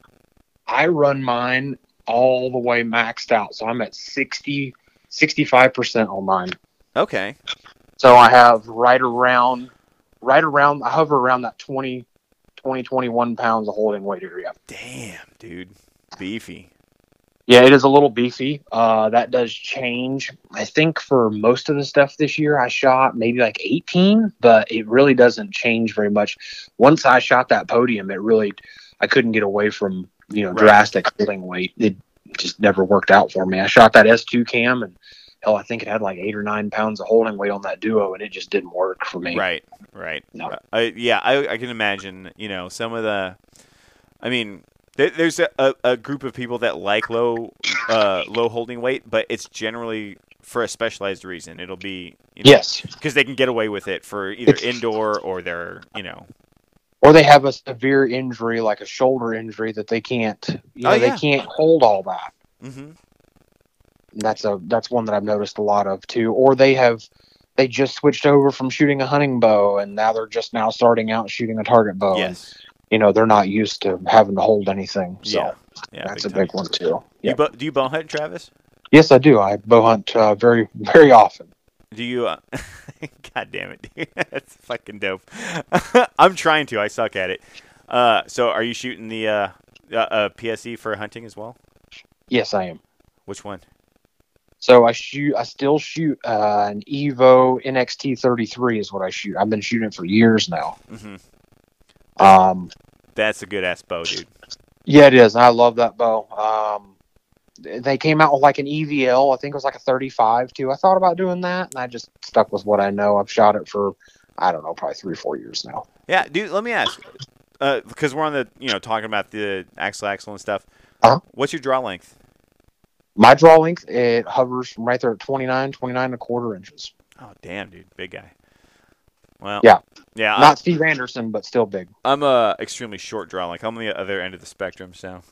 [SPEAKER 4] I run mine all the way maxed out, so I'm at 60, 65 percent on mine.
[SPEAKER 3] Okay.
[SPEAKER 4] So I have right around, right around, I hover around that 20, 20, 21 pounds of holding weight area.
[SPEAKER 3] Damn, dude, beefy.
[SPEAKER 4] Yeah, it is a little beefy. Uh, that does change. I think for most of the stuff this year, I shot maybe like 18, but it really doesn't change very much. Once I shot that podium, it really, I couldn't get away from, you know,
[SPEAKER 3] Right.
[SPEAKER 4] drastic holding weight. It just never worked out for me. I shot that S2 cam and hell, I think it had like eight or nine pounds of holding weight on that duo and it just didn't work for me.
[SPEAKER 3] Right, right.
[SPEAKER 4] No.
[SPEAKER 3] I, yeah, I, I can imagine. You know, some of the. I mean, there's a, a, a group of people that like low, uh, low holding weight, but it's generally for a specialized reason. It'll be you know,
[SPEAKER 4] Yes.
[SPEAKER 3] because they can get away with it for either
[SPEAKER 4] It's-
[SPEAKER 3] indoor or they're you know
[SPEAKER 4] Or they have a severe injury, like a shoulder injury that they can't, you know,
[SPEAKER 3] Oh,
[SPEAKER 4] they can't hold all that.
[SPEAKER 3] Mm-hmm.
[SPEAKER 4] That's a that's one that I've noticed a lot of too. Or they have they just switched over from shooting a hunting bow and now they're just now starting out shooting a target bow. And,
[SPEAKER 3] yes
[SPEAKER 4] you know, they're not used to having to hold anything. So
[SPEAKER 3] yeah yeah
[SPEAKER 4] that's a
[SPEAKER 3] time.
[SPEAKER 4] big one too.
[SPEAKER 3] You bo- do you bow hunt, Travis?
[SPEAKER 4] Yes, I do. I bow hunt uh, very very often.
[SPEAKER 3] Do you? Uh, God damn it, dude! That's fucking dope. I'm trying to. I suck at it. Uh, so, are you shooting the uh, uh, uh, PSE for hunting as well?
[SPEAKER 4] Yes, I am.
[SPEAKER 3] Which one?
[SPEAKER 4] So I shoot. I still shoot uh, an Evo NXT 33 is what I shoot. I've been shooting it for years now.
[SPEAKER 3] hmm
[SPEAKER 4] Um,
[SPEAKER 3] That's a good ass bow, dude.
[SPEAKER 4] Yeah, it is. I love that bow. Um, they came out with like an EVL. I think it was like a 35 too. I thought about doing that, and I just stuck with what I know. I've shot it for, I don't know, probably three, four years now.
[SPEAKER 3] Yeah, dude. Let me ask, because we're on the you know talking about the axle axle and stuff.
[SPEAKER 4] Uh-huh.
[SPEAKER 3] What's your draw length?
[SPEAKER 4] My draw length it hovers from right there at 29, 29 and a quarter inches.
[SPEAKER 3] Oh, damn, dude, big guy. Well,
[SPEAKER 4] Yeah.
[SPEAKER 3] yeah.
[SPEAKER 4] Not Steve Anderson, but still big.
[SPEAKER 3] I'm a extremely short draw length. I'm on the other end of the spectrum, so.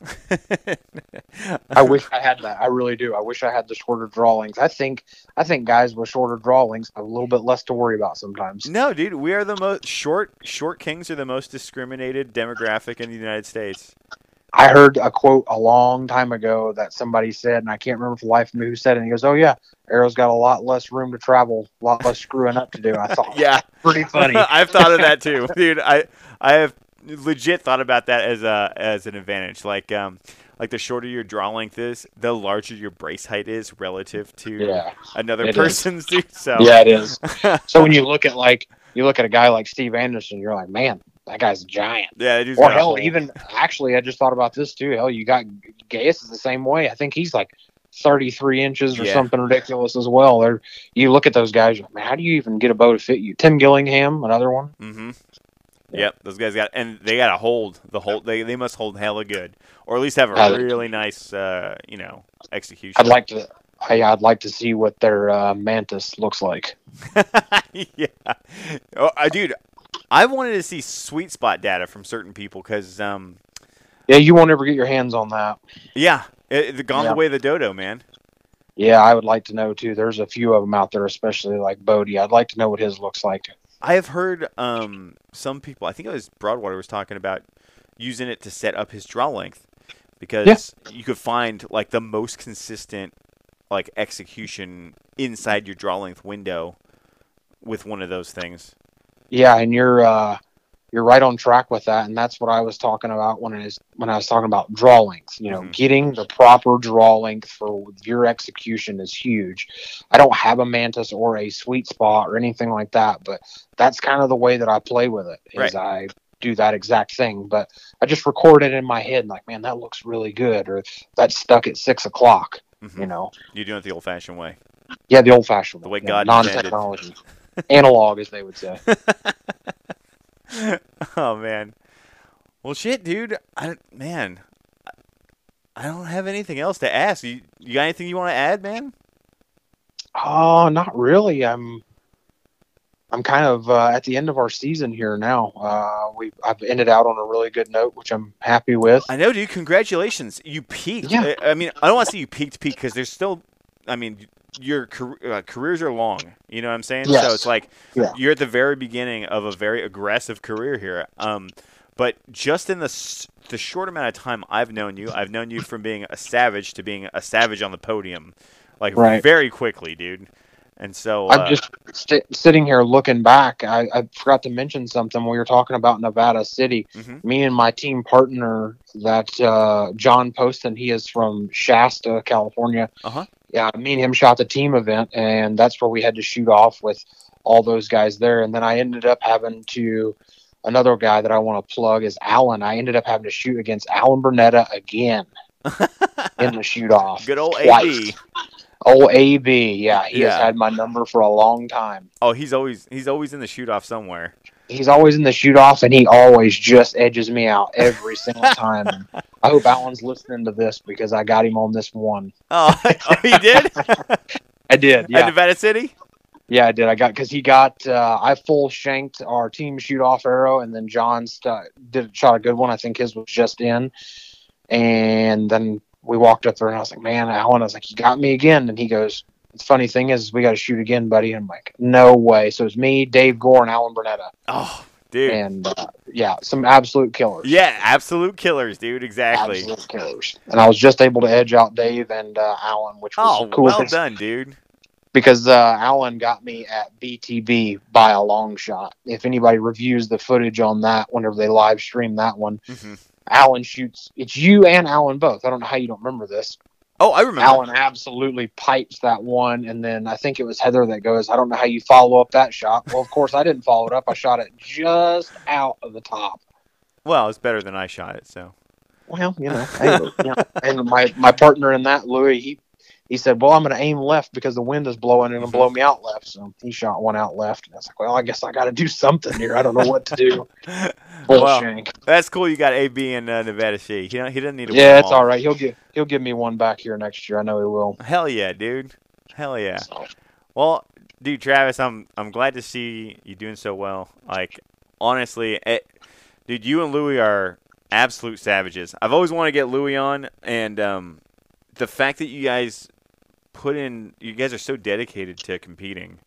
[SPEAKER 4] I wish I had that. I really do. I wish I had the shorter draw length. I think I think guys with shorter draw lengths have a little bit less to worry about sometimes.
[SPEAKER 3] No, dude, we are the most short. Short kings are the most discriminated demographic in the United States.
[SPEAKER 4] I heard a quote a long time ago that somebody said, and I can't remember for the life of me who said it. And he goes, "Oh yeah, Arrow's got a lot less room to travel, a lot less screwing up to do." I thought,
[SPEAKER 3] Yeah,
[SPEAKER 4] pretty funny.
[SPEAKER 3] I've thought of that too, dude. I I have legit thought about that as a as an advantage. Like um, like the shorter your draw length is, the larger your brace height is relative to
[SPEAKER 4] yeah,
[SPEAKER 3] another person's. Dude, so
[SPEAKER 4] yeah, it is. So when you look at like you look at a guy like Steve Anderson, you're like, man, that guy's a giant.
[SPEAKER 3] yeah,
[SPEAKER 4] Or hell, even actually, I just thought about this too. Hell, you got Gaius is the same way. I think he's like 33 inches or
[SPEAKER 3] Yeah.
[SPEAKER 4] something ridiculous as well. Or you look at those guys, you're like, man, how do you even get a bow to fit you? Tim Gillingham, another one.
[SPEAKER 3] Mm-hmm.
[SPEAKER 4] Yeah.
[SPEAKER 3] Yep, those guys got and they got to hold the whole. They they must hold hella good, or at least have a
[SPEAKER 4] Uh,
[SPEAKER 3] really nice, uh, you know, execution.
[SPEAKER 4] I'd like to. I, I'd like to see what their uh, mantis looks like.
[SPEAKER 3] yeah, oh, uh, dude, I wanted to see sweet spot data from certain people because, um,
[SPEAKER 4] Yeah, you won't ever get your hands on that.
[SPEAKER 3] yeah, it, it gone
[SPEAKER 4] Yeah.
[SPEAKER 3] the way of the dodo, man.
[SPEAKER 4] Yeah, I would like to know too. There's a few of them out there, especially like Bodie. I'd like to know what his looks like.
[SPEAKER 3] I have heard um, some people. I think it was Broadwater was talking about using it to set up his draw length because you could find like the most consistent like execution inside your draw length window with one of those things.
[SPEAKER 4] Yeah, and you're uh, you're right on track with that, and that's what I was talking about when I was when I was talking about draw length. You know,
[SPEAKER 3] Mhm.
[SPEAKER 4] getting the proper draw length for your execution is huge. I don't have a mantis or a sweet spot or anything like that, but that's kind of the way that I play with it. Is
[SPEAKER 3] Right.
[SPEAKER 4] I do that exact thing, but I just record it in my head, like, man, that looks really good, or that's stuck at six o'clock.
[SPEAKER 3] Mhm.
[SPEAKER 4] You know,
[SPEAKER 3] You're doing it the old-fashioned way.
[SPEAKER 4] yeah, the old fashioned way.
[SPEAKER 3] The way God
[SPEAKER 4] non
[SPEAKER 3] intended.
[SPEAKER 4] technology, analog, as they would say.
[SPEAKER 3] oh man. Well, shit, dude. I man. I- I don't have anything else to ask. You, you got anything you want to add, man?
[SPEAKER 4] Oh, not really. I'm I'm kind of uh, at the end of our season here now. Uh, we I've ended out on a really good note, which I'm happy with.
[SPEAKER 3] I know, dude. Congratulations. You peaked.
[SPEAKER 4] Yeah.
[SPEAKER 3] I, I mean, I don't want to say you peaked, peak because there's still. I mean, your uh, careers are long. You know what I'm saying? So it's like
[SPEAKER 4] Yeah.
[SPEAKER 3] you're at the very beginning of a very aggressive career here. Um, but just in the the short amount of time I've known you, I've known you from being a savage to being a savage on the podium, like
[SPEAKER 4] Right.
[SPEAKER 3] very quickly, dude. And so uh,
[SPEAKER 4] I'm just st- sitting here looking back. I, I forgot to mention something. We were talking about Nevada City.
[SPEAKER 3] mhm.
[SPEAKER 4] Me and my team partner, that uh, John Poston, he is from Shasta, California.
[SPEAKER 3] Uh-huh.
[SPEAKER 4] Yeah, me and him shot the team event, and that's where we had to shoot off with all those guys there. And then I ended up having to. Another guy that I want to plug is Alan. I ended up having to shoot against Alan Burnetta again in the shoot off.
[SPEAKER 3] good old
[SPEAKER 4] twice.
[SPEAKER 3] AB.
[SPEAKER 4] Oh, AB. Yeah, he has had my number for a long time.
[SPEAKER 3] Oh, he's always he's always in the shoot off somewhere.
[SPEAKER 4] He's always in the shoot off, and he always just edges me out every single time. I hope Alan's listening to this because I got him on this one.
[SPEAKER 3] Oh, oh he did?
[SPEAKER 4] I did.
[SPEAKER 3] At Nevada City?
[SPEAKER 4] yeah, I did. I got because he got. Uh, I full shanked our team shoot off arrow, and then John st- did shot a good one. I think his was just in, and then we walked up there, and I was like, "Man, Alan," I was like, "You got me again," and he goes. The funny thing is, we got to shoot again, buddy. And I'm like, no way. So it's me, Dave Gore, and Alan Burnetta.
[SPEAKER 3] Oh, dude.
[SPEAKER 4] and uh, yeah, some absolute killers.
[SPEAKER 3] Yeah, absolute killers, dude. Exactly.
[SPEAKER 4] absolute killers. And I was just able to edge out Dave and uh, Alan, which was
[SPEAKER 3] Oh,
[SPEAKER 4] cool
[SPEAKER 3] well done, dude.
[SPEAKER 4] because uh, Alan got me at BTB by a long shot. If anybody reviews the footage on that, whenever they live stream that one,
[SPEAKER 3] hmm
[SPEAKER 4] Alan shoots. It's you and Alan both. I don't know how you don't remember this.
[SPEAKER 3] Oh, I remember.
[SPEAKER 4] Alan absolutely pipes that one, and then I think it was Heather that goes, "I don't know how you follow up that shot." Well, of course I didn't follow it up. I shot it just out of the top.
[SPEAKER 3] Well, it's better than I shot it, so.
[SPEAKER 4] Well, you know, hey, you know, and my my partner in that, Louis, he he said, "Well, I'm going to aim left because the wind is blowing and it'll blow me out left." So he shot one out left, and I was like, "Well, I guess I got to do something here. I don't know what to do."
[SPEAKER 3] Well,
[SPEAKER 4] shank.
[SPEAKER 3] that's cool. You got AB in uh, Nevada City. He he doesn't need to.
[SPEAKER 4] Yeah, it's all right. He'll get he'll give me one back here next year. I know he will.
[SPEAKER 3] Hell yeah, dude. Hell yeah.
[SPEAKER 4] So,
[SPEAKER 3] Well, dude, Travis, I'm I'm glad to see you doing so well. Like, honestly, it, dude, you and Louie are absolute savages. I've always wanted to get Louie on, and um, the fact that you guys put in, you guys are so dedicated to competing,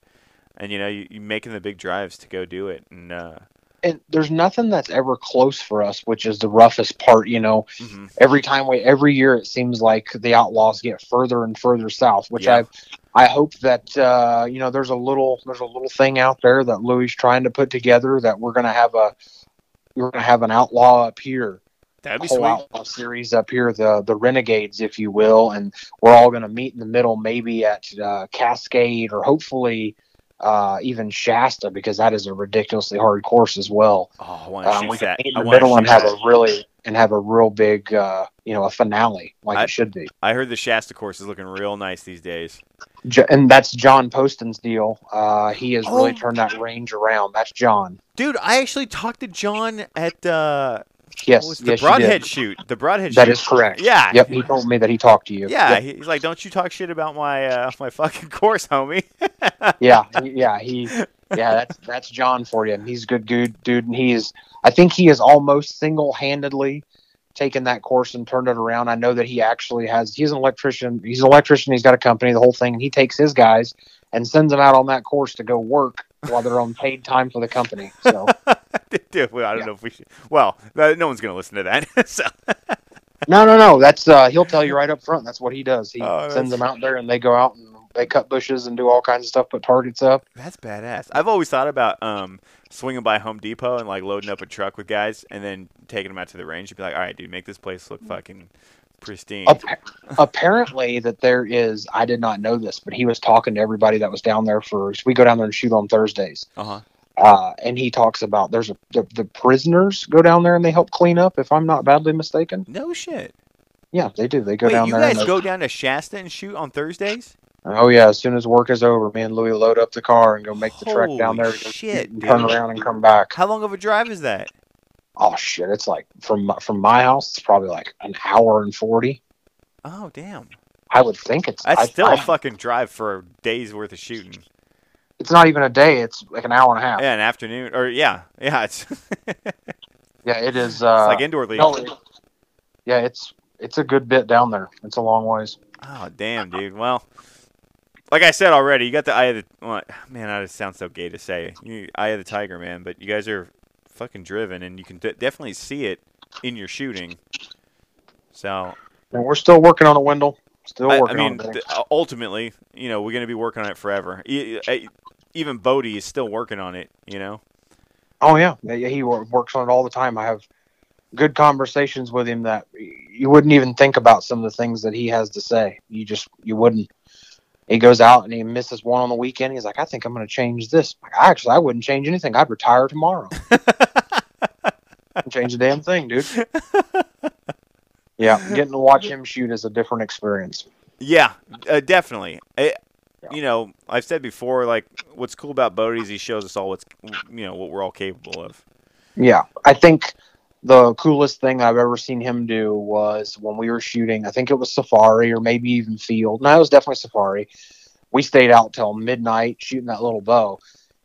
[SPEAKER 3] and you know, you, you making the big drives to go do it, and uh,
[SPEAKER 4] and there's nothing that's ever close for us, which is the roughest part. You know,
[SPEAKER 3] mhm.
[SPEAKER 4] every time we every year it seems like the outlaws get further and further south which
[SPEAKER 3] Yeah.
[SPEAKER 4] i i hope that uh you know there's a little there's a little thing out there that louis is trying to put together that we're gonna have a we're gonna have an outlaw up here
[SPEAKER 3] that'd be
[SPEAKER 4] whole
[SPEAKER 3] sweet.
[SPEAKER 4] outlaw series up here the the renegades if you will and we're all gonna meet in the middle maybe at uh, cascade or hopefully uh, even Shasta because that is a ridiculously hard course as well.
[SPEAKER 3] Oh, I want to
[SPEAKER 4] Um,
[SPEAKER 3] shoot
[SPEAKER 4] we can
[SPEAKER 3] that.
[SPEAKER 4] meet in the middle and have
[SPEAKER 3] that.
[SPEAKER 4] a really and have a real big, uh, you know, a finale like
[SPEAKER 3] I-
[SPEAKER 4] it should be.
[SPEAKER 3] I heard the Shasta course is looking real nice these days.
[SPEAKER 4] And that's John Poston's deal. Uh, he has really
[SPEAKER 3] Oh.
[SPEAKER 4] turned that range around. That's John.
[SPEAKER 3] Dude, I actually talked to John at uh,
[SPEAKER 4] Yes,
[SPEAKER 3] was the Broadhead shoot. The Broadhead
[SPEAKER 4] That
[SPEAKER 3] shoot.
[SPEAKER 4] That is correct.
[SPEAKER 3] Yeah.
[SPEAKER 4] Yep. He told me that he talked to you.
[SPEAKER 3] Yeah,
[SPEAKER 4] Yep.
[SPEAKER 3] he's like, "Don't you talk shit about my uh, my fucking course, homie."
[SPEAKER 4] yeah, yeah, he, yeah, that's that's John for you. And he's a good dude, dude. And he's, I think he has almost single-handedly taken that course and turned it around. I know that he actually has. He's an electrician. He's an electrician. He's got a company, the whole thing. And he takes his guys and sends them out on that course to go work while they're on paid time for the company. So
[SPEAKER 3] well, I don't know if we should. Well, no one's gonna listen to that. so,
[SPEAKER 4] no, no, no. That's uh, he'll tell you right up front. That's what he does. He
[SPEAKER 3] Oh,
[SPEAKER 4] sends them out there and they go out and they cut bushes and do all kinds of stuff, put targets up.
[SPEAKER 3] that's badass. I've always thought about um swinging by Home Depot and like loading up a truck with guys and then taking them out to the range and be like, "All right, dude, make this place look fucking pristine."
[SPEAKER 4] Appa- apparently that there is i did not know this but he was talking to everybody that was down there for we go down there and shoot on thursdays
[SPEAKER 3] Uh huh.
[SPEAKER 4] Uh, and he talks about there's a the, the prisoners go down there and they help clean up if i'm not badly mistaken
[SPEAKER 3] No shit.
[SPEAKER 4] yeah they do they go
[SPEAKER 3] Wait,
[SPEAKER 4] down
[SPEAKER 3] you
[SPEAKER 4] there
[SPEAKER 3] guys
[SPEAKER 4] and
[SPEAKER 3] go down to Shasta and shoot on Thursdays?
[SPEAKER 4] oh yeah as soon as work is over me and louis load up the car and go make the trek down there
[SPEAKER 3] shit,
[SPEAKER 4] and turn around and come back
[SPEAKER 3] How long of a drive is that?
[SPEAKER 4] oh shit it's like from my- from my house it's probably like an hour and 40
[SPEAKER 3] Oh, damn.
[SPEAKER 4] i would think it's
[SPEAKER 3] That's
[SPEAKER 4] I-
[SPEAKER 3] still
[SPEAKER 4] I-
[SPEAKER 3] a fucking drive for a day's worth of shooting.
[SPEAKER 4] It's not even a day it's like an hour and a half
[SPEAKER 3] Yeah, an afternoon or yeah, yeah. It's, it's
[SPEAKER 4] yeah it is uh
[SPEAKER 3] like indoor league.
[SPEAKER 4] No, it- yeah, it's it's a good bit down there. It's a long ways.
[SPEAKER 3] Oh damn, dude. Well, like I said already, you got the eye of the well, man. That sounds so gay to say, you, eye of the tiger, man. But you guys are fucking driven, and you can de- definitely see it in your shooting. So
[SPEAKER 4] And we're still working on a Wendell. Still
[SPEAKER 3] I, I mean,
[SPEAKER 4] on it.
[SPEAKER 3] th- ultimately, you know, we're going to be working on it forever. Even Bodie is still working on it. You know.
[SPEAKER 4] Oh yeah, yeah. He works on it all the time. I have good conversations with him that you wouldn't even think about some of the things that he has to say. You just you wouldn't. He goes out and he misses one on the weekend. He's like, I think I'm going to change this. Like, actually, I wouldn't change anything. I'd retire tomorrow. change the damn thing, dude. Yeah, getting to watch him shoot is a different experience.
[SPEAKER 3] Yeah, uh, definitely. It,
[SPEAKER 4] Yeah.
[SPEAKER 3] You know, I've said before, like what's cool about Bodie is he shows us all what's you know what we're all capable of.
[SPEAKER 4] Yeah, I think the coolest thing I've ever seen him do was when we were shooting. I think it was Safari or maybe even Field. No, it was definitely Safari. We stayed out till midnight shooting that little bow,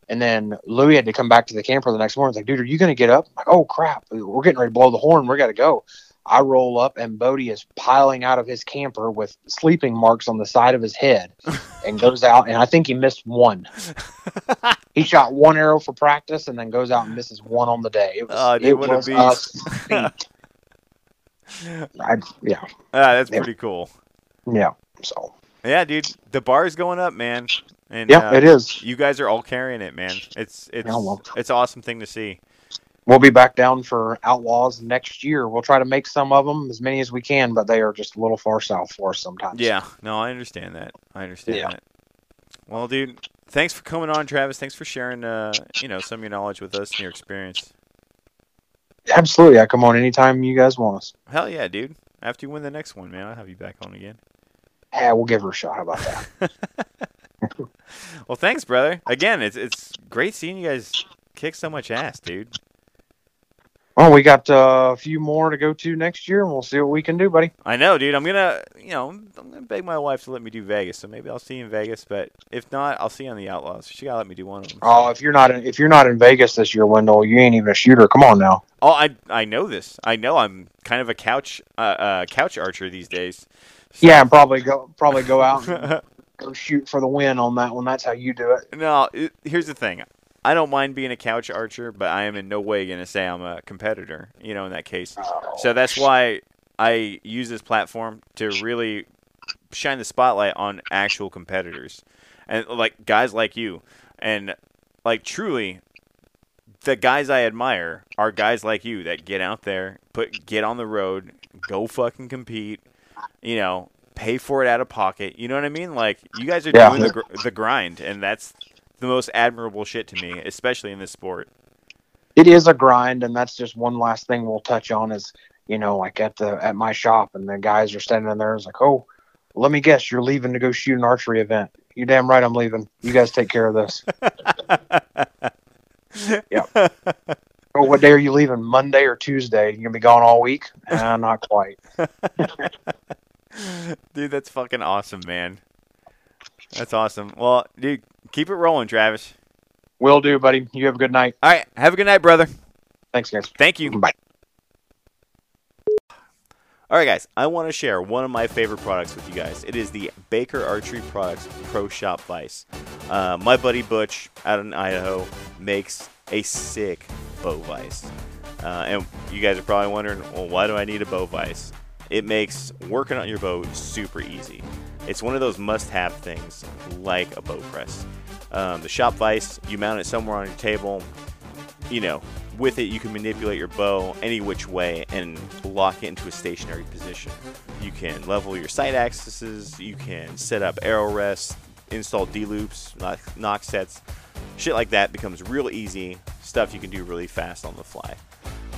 [SPEAKER 4] and then Louis had to come back to the camper the next morning. He's like, "Dude, are you gonna get up?" I'm like, "Oh crap, we're getting ready to blow the horn. We got to go." I roll up and Bodie is piling out of his camper with sleeping marks on the side of his head, and goes out. And I think he missed one. He shot one arrow for practice and then goes out and misses one on the day. It was,
[SPEAKER 3] dude,
[SPEAKER 4] it was
[SPEAKER 3] beast.
[SPEAKER 4] I, yeah,
[SPEAKER 3] Ah, that's
[SPEAKER 4] Yeah.
[SPEAKER 3] pretty cool.
[SPEAKER 4] yeah. So
[SPEAKER 3] Yeah, dude, the bar is going up, man. And
[SPEAKER 4] yeah,
[SPEAKER 3] uh,
[SPEAKER 4] it is.
[SPEAKER 3] You guys are all carrying it, man. It's it's it's an awesome thing to see.
[SPEAKER 4] We'll be back down for outlaws next year. We'll try to make some of them, as many as we can, but they are just a little far south for us sometimes.
[SPEAKER 3] Yeah, no, I understand that. I understand
[SPEAKER 4] Yeah.
[SPEAKER 3] that. Well, dude, thanks for coming on, Travis. Thanks for sharing, uh, you know, some of your knowledge with us and your experience.
[SPEAKER 4] absolutely. I come on anytime you guys want us.
[SPEAKER 3] Hell yeah, dude. After you win the next one, man, I'll have you back on again.
[SPEAKER 4] Yeah, we'll give her a shot. How about that?
[SPEAKER 3] Well, thanks, brother. Again, it's it's great seeing you guys kick so much ass, dude.
[SPEAKER 4] Well, we got uh, a few more to go to next year, and we'll see what we can do, buddy.
[SPEAKER 3] I know, dude. I'm gonna, you know, I'm gonna beg my wife to let me do Vegas, so maybe I'll see you in Vegas. But if not, I'll see you on the Outlaws. She gotta let me do one of them.
[SPEAKER 4] Oh, if you're not in, if you're not in Vegas this year, Wendell, you ain't even a shooter. Come on now.
[SPEAKER 3] Oh, I I know this. I know I'm kind of a couch uh, uh couch archer these days. So-
[SPEAKER 4] Yeah, and probably go probably go out and go shoot for the win on that one. That's how you do it.
[SPEAKER 3] no, it, here's the thing. I don't mind being a couch archer, but I am in no way going to say I'm a competitor, you know, in that case. So that's why I use this platform to really shine the spotlight on actual competitors. And like guys like you. And like truly the guys I admire are guys like you that get out there, put get on the road, go fucking compete, you know, pay for it out of pocket. You know what I mean? Like you guys are
[SPEAKER 4] Yeah.
[SPEAKER 3] doing the gr- the grind and that's the most admirable shit to me, especially in this sport.
[SPEAKER 4] it is a grind and that's just one last thing we'll touch on is you know like at the at my shop and the guys are standing there it's like oh let me guess you're leaving to go shoot an archery event. You damn right i'm leaving. You guys take care of this. Yeah. oh what day are you leaving? Monday or tuesday? You gonna be gone all week? Uh, not quite.
[SPEAKER 3] Dude, that's fucking awesome, man. That's awesome. Well, dude, keep it rolling, Travis.
[SPEAKER 4] will do buddy you have a good night
[SPEAKER 3] All right, have a good night, brother.
[SPEAKER 4] thanks guys
[SPEAKER 3] Thank you.
[SPEAKER 4] bye
[SPEAKER 3] All right, guys, I want to share one of my favorite products with you guys. It is the Baker Archery Products Pro Shop Vice. Uh, my buddy Butch out in Idaho makes a sick bow vise. Uh, and you guys are probably wondering, well, why do I need a bow vise? It makes working on your bow super easy. It's one of those must have things, like a bow press. Um, the shop vise, you mount it somewhere on your table, you know, with it you can manipulate your bow any which way and lock it into a stationary position. You can level your sight axes, you can set up arrow rests, install D loops, nock, nock sets, shit like that becomes real easy. Stuff you can do really fast on the fly.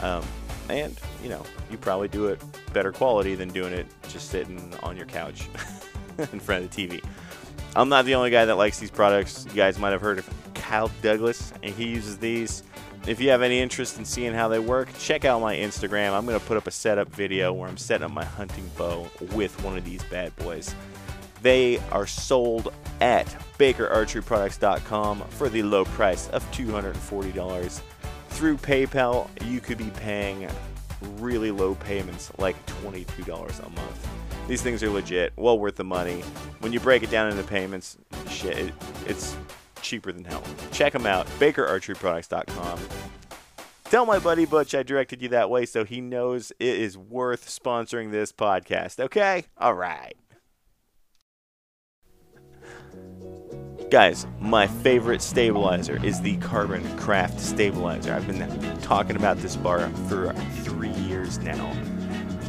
[SPEAKER 3] Um, and you know, you probably do it better quality than doing it just sitting on your couch in front of the TV. I'm not the only guy that likes these products. You guys might have heard of Kyle Douglas, and he uses these. If you have any interest in seeing how they work, check out my Instagram. I'm going to put up a setup video where I'm setting up my hunting bow with one of these bad boys. They are sold at bakerarcheryproducts.com for the low price of $240. Through PayPal, you could be paying really low payments, like $22 a month. These things are legit, well worth the money. When you break it down into payments, shit, it, it's cheaper than hell. Check them out, bakerarcheryproducts.com. Tell my buddy Butch I directed you that way so he knows it is worth sponsoring this podcast, okay? All right. Guys, my favorite stabilizer is the Carbon Craft Stabilizer. I've been talking about this bar for three years now.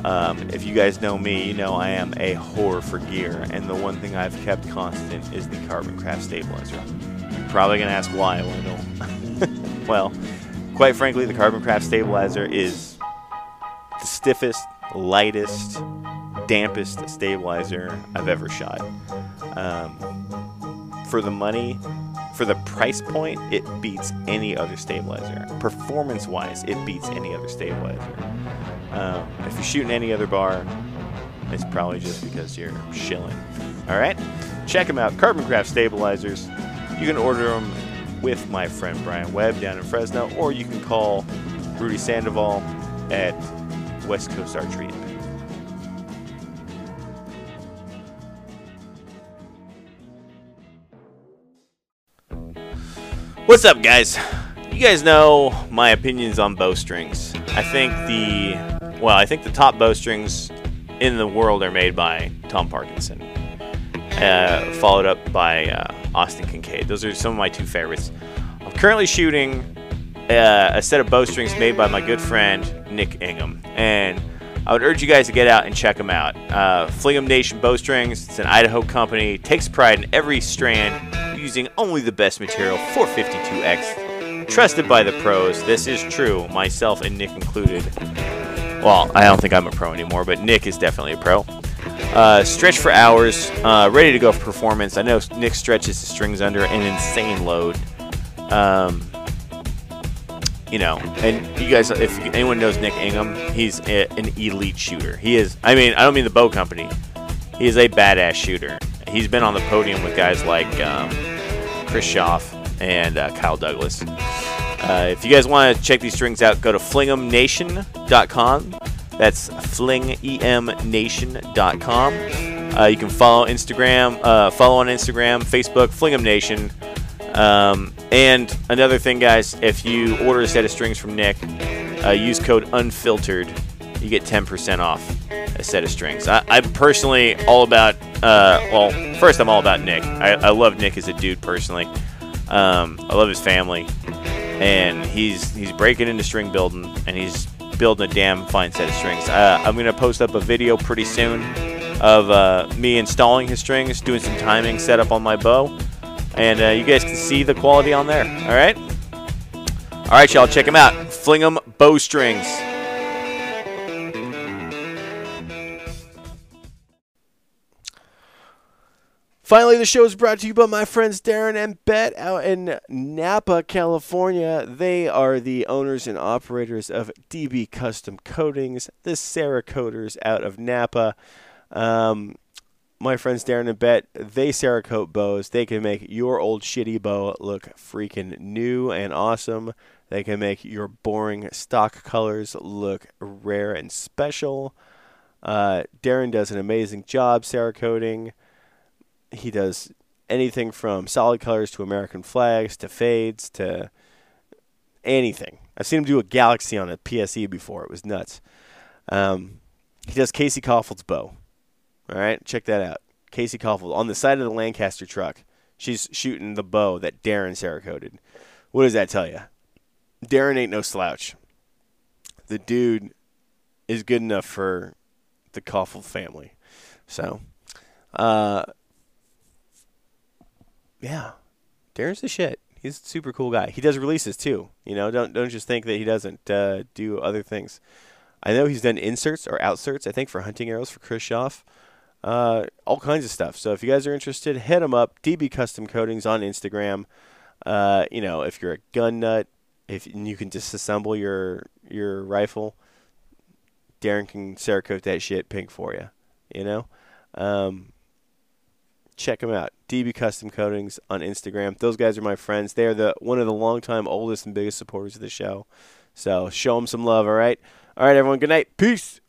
[SPEAKER 3] Um, if you guys know me, you know I am a whore for gear, and the one thing I've kept constant is the Carbon Craft Stabilizer. You're probably gonna ask why, Wendell. well, quite frankly, the Carbon Craft Stabilizer is the stiffest, lightest, dampest stabilizer I've ever shot. Um, for the money, for the price point, it beats any other stabilizer. Performance wise, it beats any other stabilizer. Um, if you're shooting any other bar, it's probably just because you're shilling. All right? Check them out. Carbon Craft Stabilizers. You can order them with my friend Brian Webb down in Fresno, or you can call Rudy Sandoval at West Coast Archery. What's up, guys? You guys know my opinions on bowstrings. I think the well, I think the top bowstrings in the world are made by Tom Parkinson, uh, followed up by uh, Austin Kincaid. Those are some of my two favorites. I'm currently shooting uh, a set of bowstrings made by my good friend Nick Ingham, and I would urge you guys to get out and check them out. Uh, Fling'em Nation Bowstrings. It's an Idaho company. Takes pride in every strand, using only the best material 452X. Trusted by the pros. This is true, myself and Nick included. Well, I don't think I'm a pro anymore, but Nick is definitely a pro. Uh, stretch for hours, uh, ready to go for performance. I know Nick stretches his strings under an insane load. Um, you know, and you guys, if anyone knows Nick Ingham, he's a, an elite shooter. He is, I mean, I don't mean the bow company. He is a badass shooter. He's been on the podium with guys like um, Kris Schaff and uh, Kyle Douglas. Uh, if you guys want to check these strings out, go to flingemnation.com. That's flingemnation.com. Uh, you can follow Instagram, uh, follow on Instagram, Facebook, Flingem Nation. Um, and another thing, guys, if you order a set of strings from Nick, uh, use code unfiltered. You get 10% off a set of strings. I, I'm personally all about, uh, well, first, I'm all about Nick. I, I love Nick as a dude personally. Um, I love his family. And he's he's breaking into string building, and he's building a damn fine set of strings. Uh, I'm going to post up a video pretty soon of uh, me installing his strings, doing some timing setup on my bow and uh, you guys can see the quality on there. All right, all right, y'all, check them out. Fling'em bowstrings.
[SPEAKER 5] Finally, the show is brought to you by my friends Darren and Bet out in Napa, California. They are the owners and operators of DB Custom Coatings, the Cerakoters out of Napa. Um, my friends Darren and Bet, they Cerakote bows. They can make your old shitty bow look freaking new and awesome. They can make your boring stock colors look rare and special. Uh, Darren does an amazing job Cerakoting. He does anything from solid colors to American flags to fades to anything. I've seen him do a galaxy on a PSE before. It was nuts. Um, he does Casey Kaufhold's bow. All right, check that out. Casey Kaufhold on the side of the Lancaster truck. She's shooting the bow that Darren Cerakoted. What does that tell you? Darren ain't no slouch. The dude is good enough for the Kaufhold family. So, uh, yeah, Darren's the shit. He's a super cool guy. He does releases too. You know, don't don't just think that he doesn't uh, do other things. I know he's done inserts or outserts. I think for hunting arrows for Kris Schaff uh, all kinds of stuff. So if you guys are interested, hit them up. DB Custom Coatings on Instagram. Uh, you know, if you're a gun nut, if you can disassemble your your rifle, Darren can Cerakote that shit pink for you. You know, um, check them out. DB Custom Coatings on Instagram. Those guys are my friends. They are the one of the longtime oldest and biggest supporters of the show. So show them some love. All right, all right, everyone. Good night. Peace.